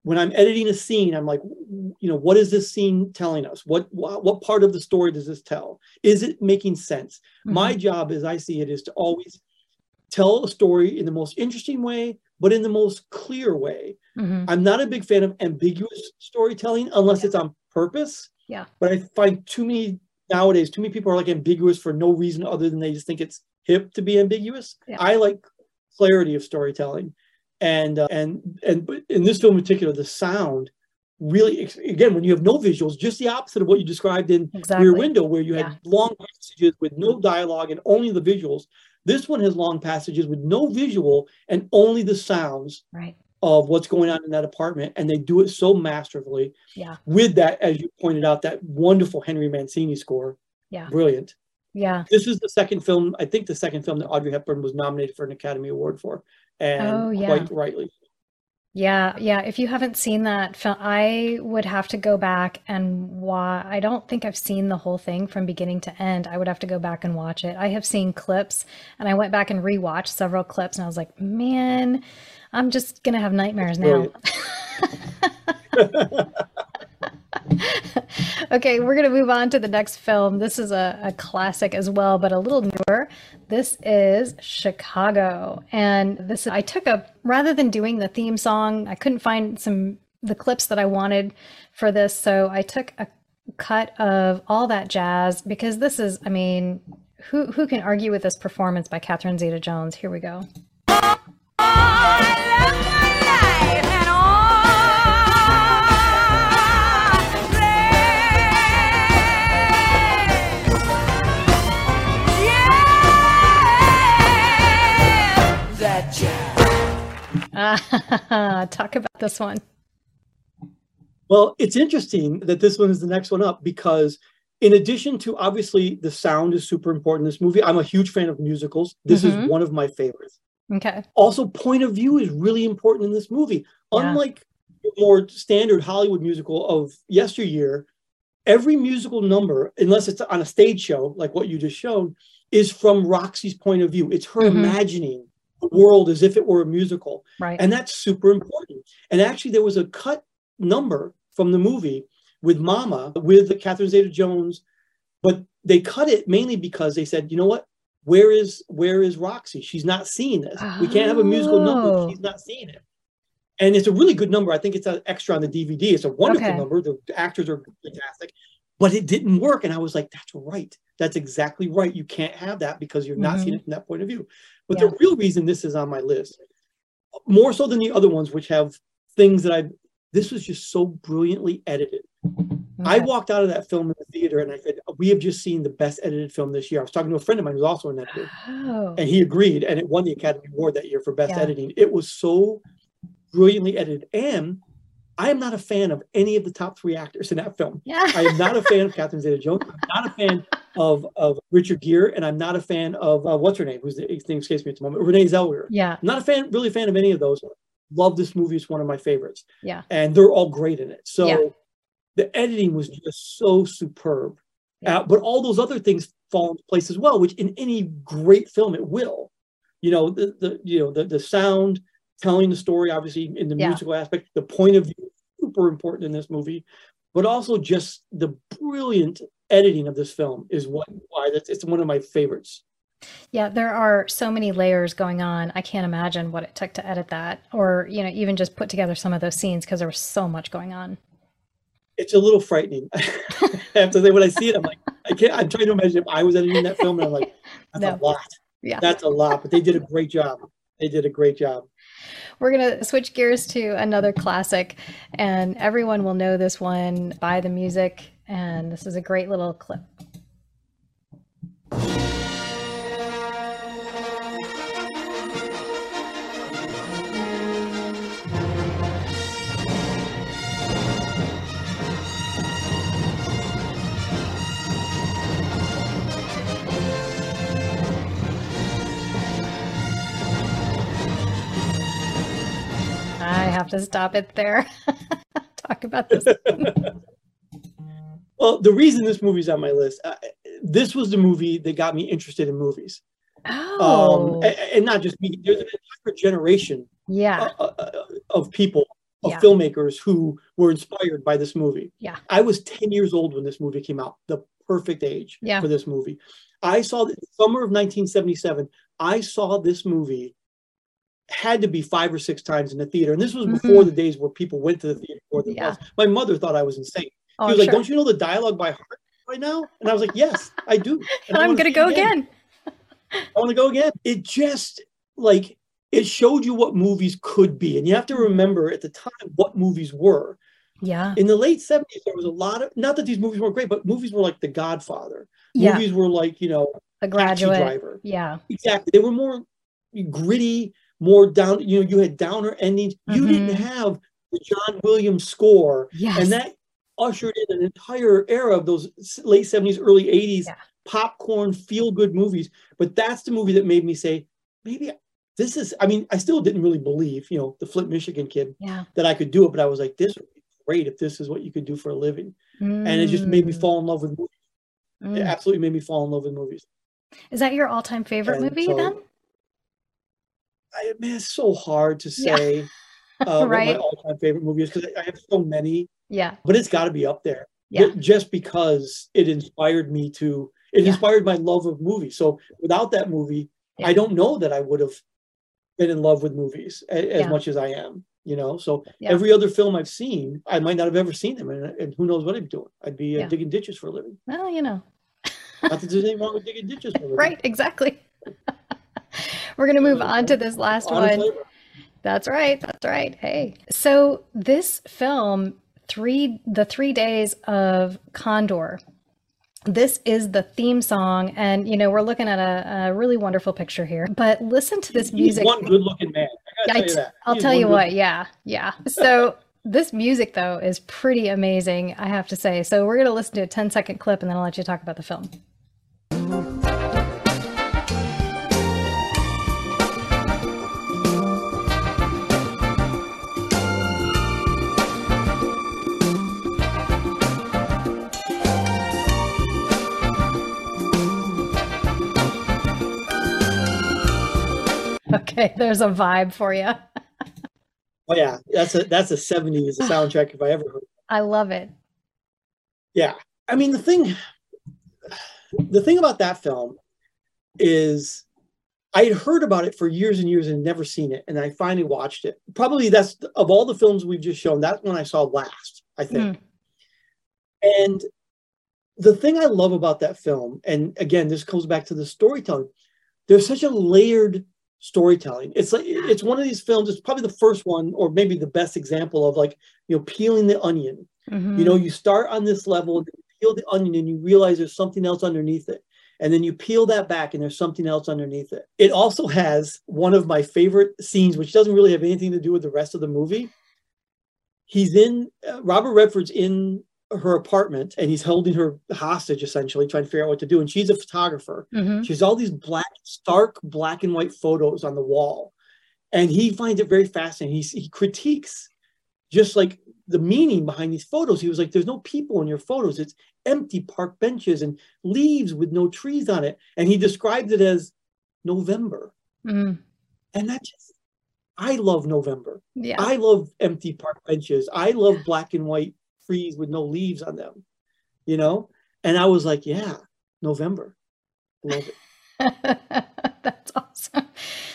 when I'm editing a scene, I'm like, you know, what is this scene telling us? What what part of the story does this tell? Is it making sense? Mm-hmm. My job, as I see it, is to always tell a story in the most interesting way, but in the most clear way. Mm-hmm. I'm not a big fan of ambiguous storytelling unless yeah. it's on purpose. Yeah. But I find too many nowadays, too many people are like ambiguous for no reason other than they just think it's hip to be ambiguous. Yeah. I like clarity of storytelling, and uh, and and in this film in particular, the sound really again when you have no visuals just the opposite of what you described in exactly. Rear Window where you had yeah. long passages with no dialogue and only the visuals this one has long passages with no visual and only the sounds right of what's going on in that apartment and they do it so masterfully yeah with that as you pointed out that wonderful henry mancini score yeah brilliant yeah this is the second film i think the second film that audrey hepburn was nominated for an academy award for and oh, yeah. quite rightly yeah, yeah. If you haven't seen that film, I would have to go back and watch. I don't think I've seen the whole thing from beginning to end. I would have to go back and watch it. I have seen clips, and I went back and rewatched several clips, and I was like, man, I'm just gonna have nightmares now. [LAUGHS] [LAUGHS] okay, we're going to move on to the next film. This is a, a, classic as well, but a little newer. This is Chicago. And this I took a rather than doing the theme song, I couldn't find some the clips that I wanted for this, so I took a cut of all that jazz because this is, I mean, who who can argue with this performance by Catherine Zeta-Jones? Here we go. [LAUGHS] talk about this one. Well, it's interesting that this one is the next one up because, in addition to obviously the sound is super important in this movie, I'm a huge fan of musicals. This mm-hmm. is one of my favorites. Okay. Also, point of view is really important in this movie. Yeah. Unlike more standard Hollywood musical of yesteryear, every musical number, unless it's on a stage show like what you just showed, is from Roxy's point of view. It's her mm-hmm. imagining the world as if it were a musical. Right. And that's super important. And actually, there was a cut number from the movie with Mama, with Catherine Zeta Jones, but they cut it mainly because they said, you know what? Where is where is Roxy? She's not seeing this. Oh. We can't have a musical number. She's not seeing it. And it's a really good number. I think it's an extra on the DVD. It's a wonderful okay. number. The actors are fantastic, but it didn't work. And I was like, that's right. That's exactly right. You can't have that because you're not mm-hmm. seeing it from that point of view. But yeah. the real reason this is on my list, more so than the other ones, which have things that I've, this was just so brilliantly edited. Okay. I walked out of that film in the theater and I said, We have just seen the best edited film this year. I was talking to a friend of mine who's also an editor, oh. and he agreed, and it won the Academy Award that year for best yeah. editing. It was so brilliantly edited. And I am not a fan of any of the top three actors in that film. Yeah. I am not a fan of Catherine Zeta-Jones. I'm not a fan of, of Richard Gere, and I'm not a fan of uh, what's her name, who's the name escapes me at the moment, Renee Zellweger. Yeah. I'm not a fan, really a fan of any of those. Love this movie; it's one of my favorites. Yeah. And they're all great in it. So yeah. the editing was just so superb. Yeah. Uh, but all those other things fall into place as well, which in any great film it will. You know the, the you know the the sound, telling the story, obviously in the yeah. musical aspect, the point of view, super important in this movie, but also just the brilliant editing of this film is what why that's it's one of my favorites. Yeah, there are so many layers going on. I can't imagine what it took to edit that, or you know, even just put together some of those scenes because there was so much going on. It's a little frightening. [LAUGHS] I have to say, when I see it, I'm like, I can't. I'm trying to imagine if I was editing that film, and I'm like, [LAUGHS] that's no. a lot. Yeah, that's a lot. But they did a great job. They did a great job. We're going to switch gears to another classic, and everyone will know this one by the music. And this is a great little clip. Have to stop it there. [LAUGHS] Talk about this. [LAUGHS] well, the reason this movie's on my list, uh, this was the movie that got me interested in movies. Oh. Um, and, and, not just me. There's an entire generation. Yeah. Uh, uh, uh, of people, of yeah. filmmakers who were inspired by this movie. Yeah. I was 10 years old when this movie came out. The perfect age yeah. for this movie. I saw the summer of 1977. I saw this movie had to be five or six times in the theater. And this was before mm-hmm. the days where people went to the theater. yeah. My mother thought I was insane. Oh, she was like, sure. Don't you know the dialogue by heart right now? And I was like, Yes, I do. [LAUGHS] And I'm going to go again. again. I want to go again. It just like it showed you what movies could be. And you have to remember at the time what movies were. Yeah. In the late 70s, there was a lot of not that these movies weren't great, but movies were like The Godfather. Yeah. Movies were like, you know, The Graduate. Driver. Yeah. Exactly. They were more gritty, more down, you know, you had downer endings. Mm-hmm. You didn't have the John Williams score. Yes. And that ushered in an entire era of those late 70s, early 80s yeah. popcorn, feel good movies. But that's the movie that made me say, maybe this is, I mean, I still didn't really believe, you know, the Flint, Michigan kid yeah. that I could do it, but I was like, this would be great if this is what you could do for a living. Mm. And it just made me Mm. fall in love with movies. Mm. It absolutely made me fall in love with movies. Is that your all time favorite and movie so, then? I, man, it's so hard to say yeah. [LAUGHS] uh, right? what my all time favorite movie is because I have so many. Yeah. But it's got to be up there. Yeah. Just because it inspired me to, it Yeah. inspired my love of movies. So without that movie, Yeah. I don't know that I would have been in love with movies a- as much as I am. You know, so every other film I've seen, I might not have ever seen them, and, and who knows what I'd be doing? I'd be uh, digging ditches for a living. Well, you know. Not that there's anything wrong with digging ditches for a living. [LAUGHS] Right, exactly. [LAUGHS] We're going to move on to this last one. That's right. That's right. Hey. So this film, three the three days of Condor. This is the theme song, and you know we're looking at a, a really wonderful picture here. But listen to this He's music. one good-looking man. I I tell you t- that. I'll tell you what. Yeah, yeah. So [LAUGHS] this music though is pretty amazing. I have to say. So we're gonna listen to a 10 second clip, and then I'll let you talk about the film. [LAUGHS] Okay, there's a vibe for you. [LAUGHS] Oh yeah, that's a that's a '70s soundtrack if I ever heard. I love it. Yeah, I mean the thing, the thing about that film is, I had heard about it for years and years and never seen it, and I finally watched it. Probably that's of all the films we've just shown, that's one I saw last. I think. Hmm. And the thing I love about that film, and again, this comes back to the storytelling. There's such a layered storytelling. It's like it's one of these films. It's probably the first one, or maybe the best example of like you know peeling the onion. Mhm. You know, you start on this level, and you peel the onion, and you realize there's something else underneath it, and then you peel that back, and there's something else underneath it. It also has one of my favorite scenes, which doesn't really have anything to do with the rest of the movie. He's in uh, Robert Redford's in her apartment, and he's holding her hostage, essentially trying to figure out what to do. And she's a photographer. Mhm. She's all these black, stark black and white photos on the wall. And he finds it very fascinating. He, he critiques just like the meaning behind these photos. He was like, there's no people in your photos. It's empty park benches and leaves with no trees on it. And he describes it as November. Mm, And that just, I love November. yeah. I love empty park benches. I love black and white trees with no leaves on them, you know? And I was like, yeah, November. Love it. [LAUGHS] That's awesome.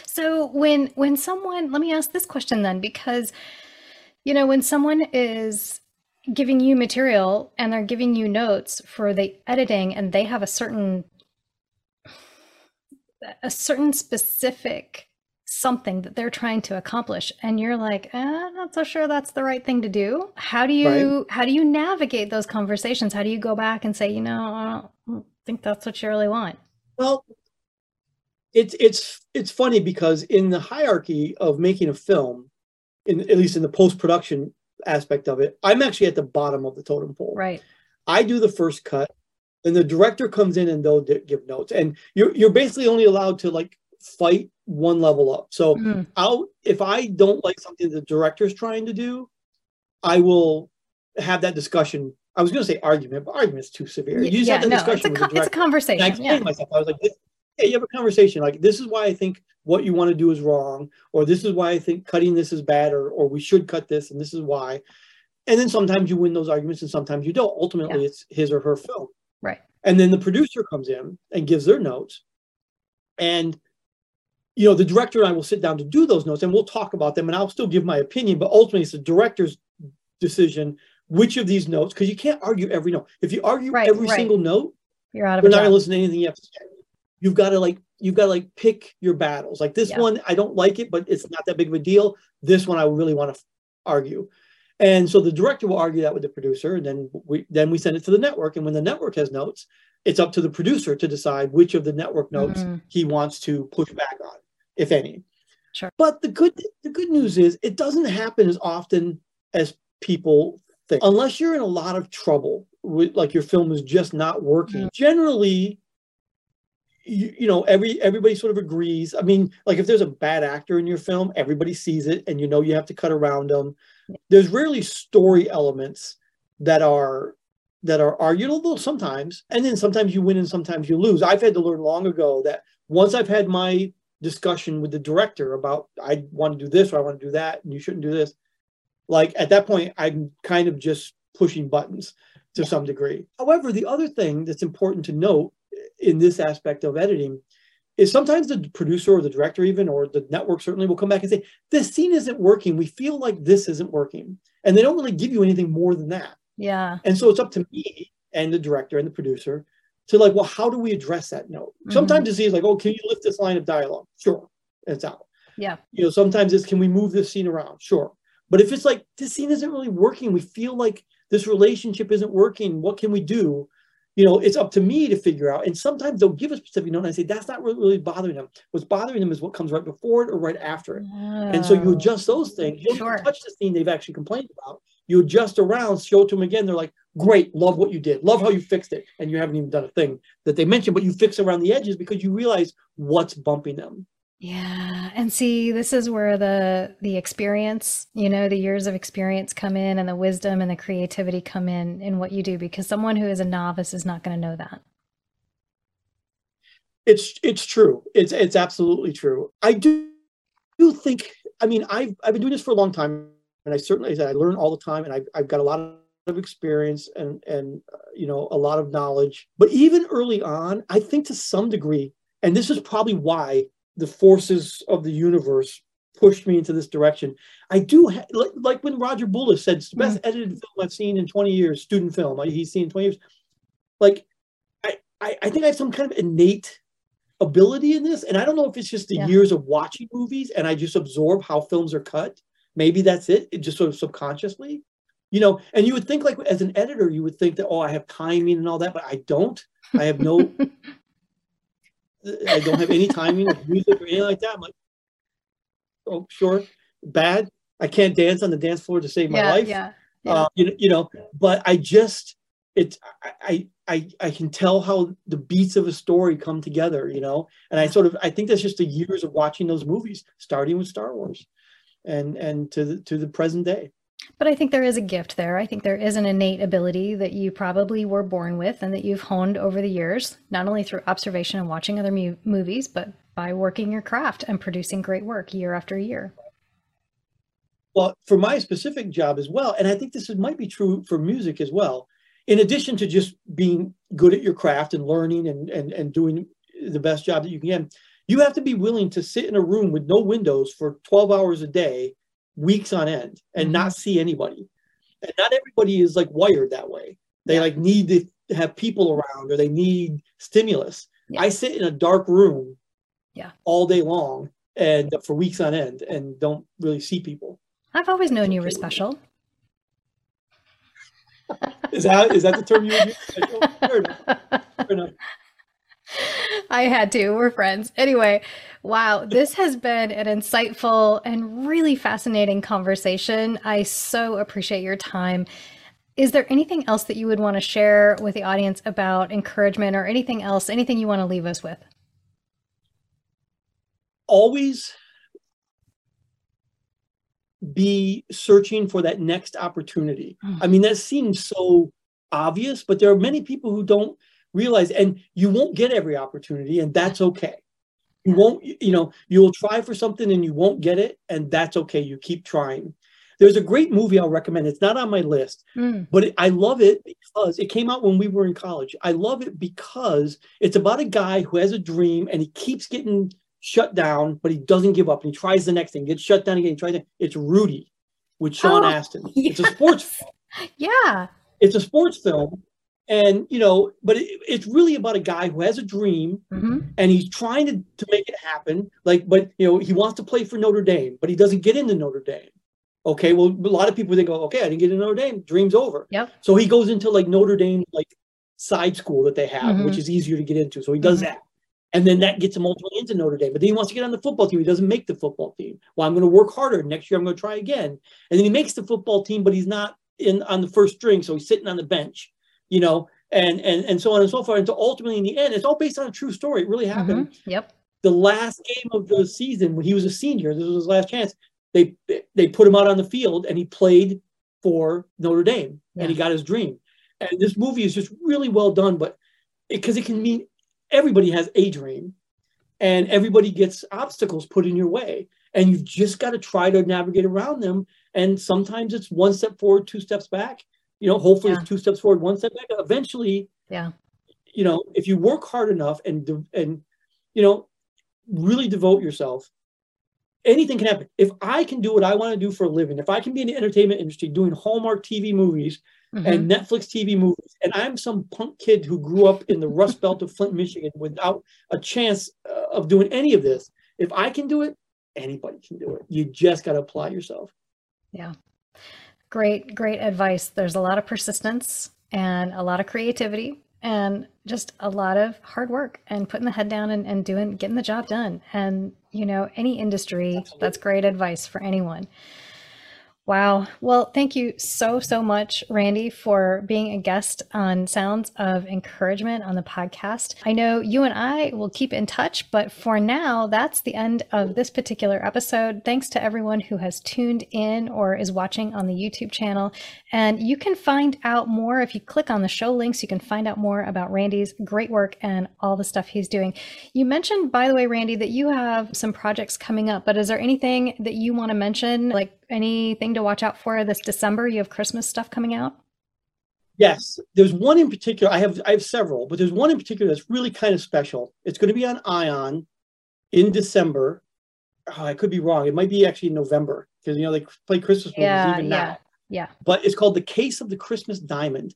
So when when someone, let me ask this question then because you know, when someone is giving you material and they're giving you notes for the editing and they have a certain a certain specific something that they're trying to accomplish and you're like eh, i'm not so sure that's the right thing to do. How do you how do you navigate those conversations? How do you go back and say you know i don't think that's what you really want? Well, it's it's it's funny because in the hierarchy of making a film, in at least in the post production aspect of it, I'm actually at the bottom of the totem pole. right. I do the first cut, then the director comes in and they'll give notes, and you're you're basically only allowed to like fight one level up. So Mm, I'll if I don't like something the director's trying to do, I will have that discussion. I was going to say argument, but argument's too severe. You just yeah have that no it's a, discussion with the it's a director. And I conversation explained yeah myself. I was like, yeah, you have a conversation like this is why I think what you want to do is wrong, or this is why I think cutting this is bad, or or we should cut this, and this is why. And then sometimes you win those arguments, and sometimes you don't. Ultimately, yeah. it's his or her film. Right. And then the producer comes in and gives their notes, and you know the director and I will sit down to do those notes, and we'll talk about them, and I'll still give my opinion, but ultimately it's the director's decision which of these notes because you can't argue every note. If you argue right, every right. single note, you're out of. You're not going to listen to anything you have to say. You've got to like you've got to like pick your battles. Like this yeah. one, I don't like it, but it's not that big of a deal. This one, I really want to argue. And so the director will argue that with the producer, and then we then we send it to the network. And when the network has notes, it's up to the producer to decide which of the network notes mm-hmm. he wants to push back on, if any. Sure. But the good the good news is it doesn't happen as often as people think. Unless you're in a lot of trouble with like your film is just not working. Mm-hmm. Generally, you, you, know every everybody sort of agrees i mean like if there's a bad actor in your film everybody sees it and you know you have to cut around them there's rarely story elements that are that are arguable sometimes and then sometimes you win and sometimes you lose i've had to learn long ago that once i've had my discussion with the director about i want to do this or i want to do that and you shouldn't do this. Like at that point i'm kind of just pushing buttons to some degree. However the other thing that's important to note in this aspect of editing is sometimes the producer or the director even or the network certainly will come back and say this scene isn't working. We feel like this isn't working. And they don't really give you anything more than that. Yeah. And so it's up to me and the director and the producer to like well how do we address that note mm-hmm. sometimes it's like oh can you lift this line of dialogue sure it's out yeah you know sometimes it's can we move this scene around sure but if it's like this scene isn't really working we feel like this relationship isn't working what can we do you know, it's up to me to figure out. And sometimes they'll give a specific note and I say, that's not really, bothering them. What's bothering them is what comes right before it or right after it. Oh, and so you adjust those things. You don't touch the scene they've actually complained about. You adjust around, show it to them again. They're like, great, love what you did, love how you fixed it. And you haven't even done a thing that they mentioned, but you fix around the edges because you realize what's bumping them. Yeah. And see, this is where the the experience, you know, the years of experience come in and the wisdom and the creativity come in in what you do because someone who is a novice is not going to know that. It's it's true. It's it's absolutely true. I do do think I mean, I've I've been doing this for a long time and I certainly said I learn all the time and I've I've got a lot of experience and and uh, you know, a lot of knowledge. But even early on, I think to some degree and this is probably why the forces of the universe pushed me into this direction. I do ha- like, like, when Roger Bullis said it's the best mm. edited film I've seen in 20 years, student film he's seen in 20 years. Like I, I, I think I have some kind of innate ability in this, and I don't know if it's just the yeah. years of watching movies and I just absorb how films are cut. Maybe that's it. It just sort of subconsciously, you know. And you would think like as an editor, you would think that oh, I have timing and all that, but I don't. I have no [LAUGHS] I don't have any timing of music or anything like that. I'm like, oh, sure, bad. I can't dance on the dance floor to save my yeah, life. Yeah, yeah. Uh, you know, you know, but I just, it's, I, I, I can tell how the beats of a story come together, you know, and I sort of, I think that's just the years of watching those movies, starting with Star Wars, and and to the to the present day. But I think there is a gift there. I think there is an innate ability that you probably were born with and that you've honed over the years, not only through observation and watching other mu- movies, but by working your craft and producing great work year after year. Well, for my specific job as well, and I think this is, might be true for music as well, in addition to just being good at your craft and learning and, and, and doing the best job that you can, you have to be willing to sit in a room with no windows for 12 hours a day weeks on end and mm-hmm. not see anybody. And not everybody is like wired that way. They like need to have people around or they need stimulus. Yeah. I sit in a dark room yeah all day long and for weeks on end and don't really see people. I've always known you were special. is that is that the term you use? [LAUGHS] Fair enough. Fair enough. I had to. We're friends. Anyway, wow, this has been an insightful and really fascinating conversation. I so appreciate your time. Is there anything else that you would want to share with the audience about encouragement or anything else, anything you want to leave us with? Always be searching for that next opportunity. Mm. I mean, that seems so obvious, but there are many people who don't realize, and you won't get every opportunity, and that's okay. You won't, you know, you'll try for something and you won't get it, and that's okay. You keep trying. There's a great movie I'll recommend. It's not on my list, mm. but it, I love it because it came out when we were in college. I love it because it's about a guy who has a dream and he keeps getting shut down, but he doesn't give up and he tries the next thing, gets shut down again. He tries it. It's Rudy with Sean oh, Astin. Yes. It's a [LAUGHS] sports. film. yeah. It's a sports film and you know but it, it's really about a guy who has a dream mm-hmm. and he's trying to, to make it happen like but you know he wants to play for notre dame but he doesn't get into notre dame okay well a lot of people think oh, okay i didn't get into notre dame dream's over yep. so he goes into like notre dame like side school that they have mm-hmm. which is easier to get into so he does mm-hmm. that and then that gets him ultimately into Notre Dame. But then he wants to get on the football team. He doesn't make the football team. Well, I'm going to work harder. Next year, I'm going to try again. And then he makes the football team, but he's not in on the first string. So he's sitting on the bench you know, and and and so on and so forth. And so ultimately, in the end, it's all based on a true story. It really mm-hmm. happened. Mm-hmm. Yep. The last game of the season, when he was a senior, this was his last chance. They they put him out on the field, and he played for Notre Dame, yeah. and he got his dream. And this movie is just really well done, but because it, it can mean everybody has a dream, and everybody gets obstacles put in your way, and you've just got to try to navigate around them. And sometimes it's one step forward, two steps back, you know hopefully yeah. it's two steps forward one step back. Eventually yeah. you know if you work hard enough and and you know really devote yourself anything can happen. If i can do what i want to do for a living if i can be in the entertainment industry doing hallmark tv movies mm-hmm. and netflix tv movies and i'm some punk kid who grew up in the rust belt of flint michigan without a chance uh, of doing any of this if i can do it anybody can do it. You just got to apply yourself. Yeah Great, great advice. There's a lot of persistence and a lot of creativity and just a lot of hard work and putting the head down and, and doing getting the job done. And you know, any industry, Absolutely. that's great advice for anyone. Wow. Well, thank you so, so much, Randy, for being a guest on Sounds of Encouragement on the podcast. I know you and I will keep in touch, but for now, that's the end of this particular episode. Thanks to everyone who has tuned in or is watching on the YouTube channel. And you can find out more if you click on the show links, you can find out more about Randy's great work and all the stuff he's doing. You mentioned, by the way, Randy, that you have some projects coming up, but is there anything that you want to mention, like anything to watch out for this December? You have Christmas stuff coming out? Yes, there's one in particular. I have I have several, but there's one in particular that's really kind of special. It's going to be on Ion in December. Oh, I could be wrong. It might be actually in November because you know they play Christmas movies yeah, even yeah, now. Yeah. But it's called The Case of the Christmas Diamond.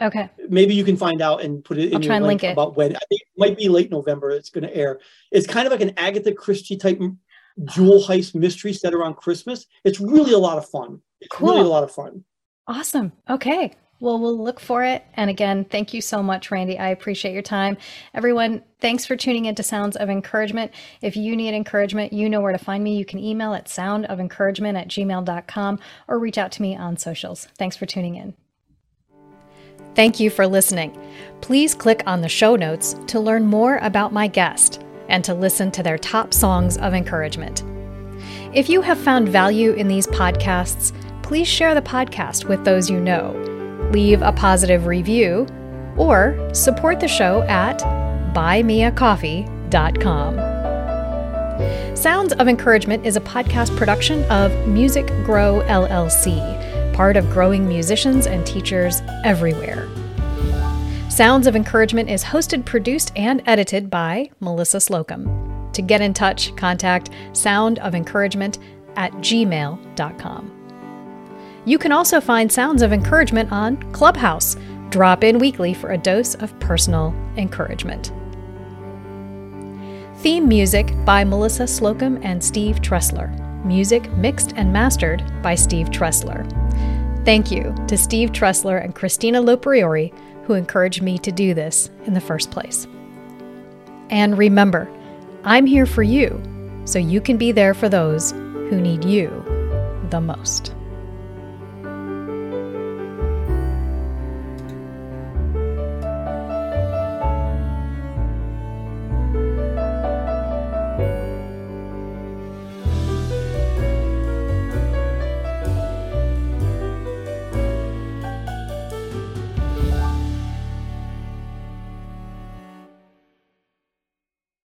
Okay. Maybe you can find out and put it in I'll your link, link about when. I think it might be late November. It's going to air. It's kind of like an Agatha Christie type jewel heist mystery set around Christmas. It's really a lot of fun. It's cool. really a lot of fun. Awesome. Okay. Well, we'll look for it. And again, thank you so much, Randy. I appreciate your time. Everyone, thanks for tuning into Sounds of Encouragement. If you need encouragement, you know where to find me. You can email at soundofencouragement at gmail.com or reach out to me on socials. Thanks for tuning in. Thank you for listening. Please click on the show notes to learn more about my guest and to listen to their top songs of encouragement. If you have found value in these podcasts, please share the podcast with those you know, leave a positive review, or support the show at buymeacoffee.com. Sounds of Encouragement is a podcast production of Music Grow LLC, part of growing musicians and teachers everywhere. Sounds of Encouragement is hosted, produced, and edited by Melissa Slocum. To get in touch, contact soundofencouragement at gmail.com. You can also find Sounds of Encouragement on Clubhouse. Drop in weekly for a dose of personal encouragement. Theme music by Melissa Slocum and Steve Tressler. Music mixed and mastered by Steve Tressler. Thank you to Steve Tressler and Christina Lopriori who encouraged me to do this in the first place. And remember, I'm here for you, so you can be there for those who need you the most.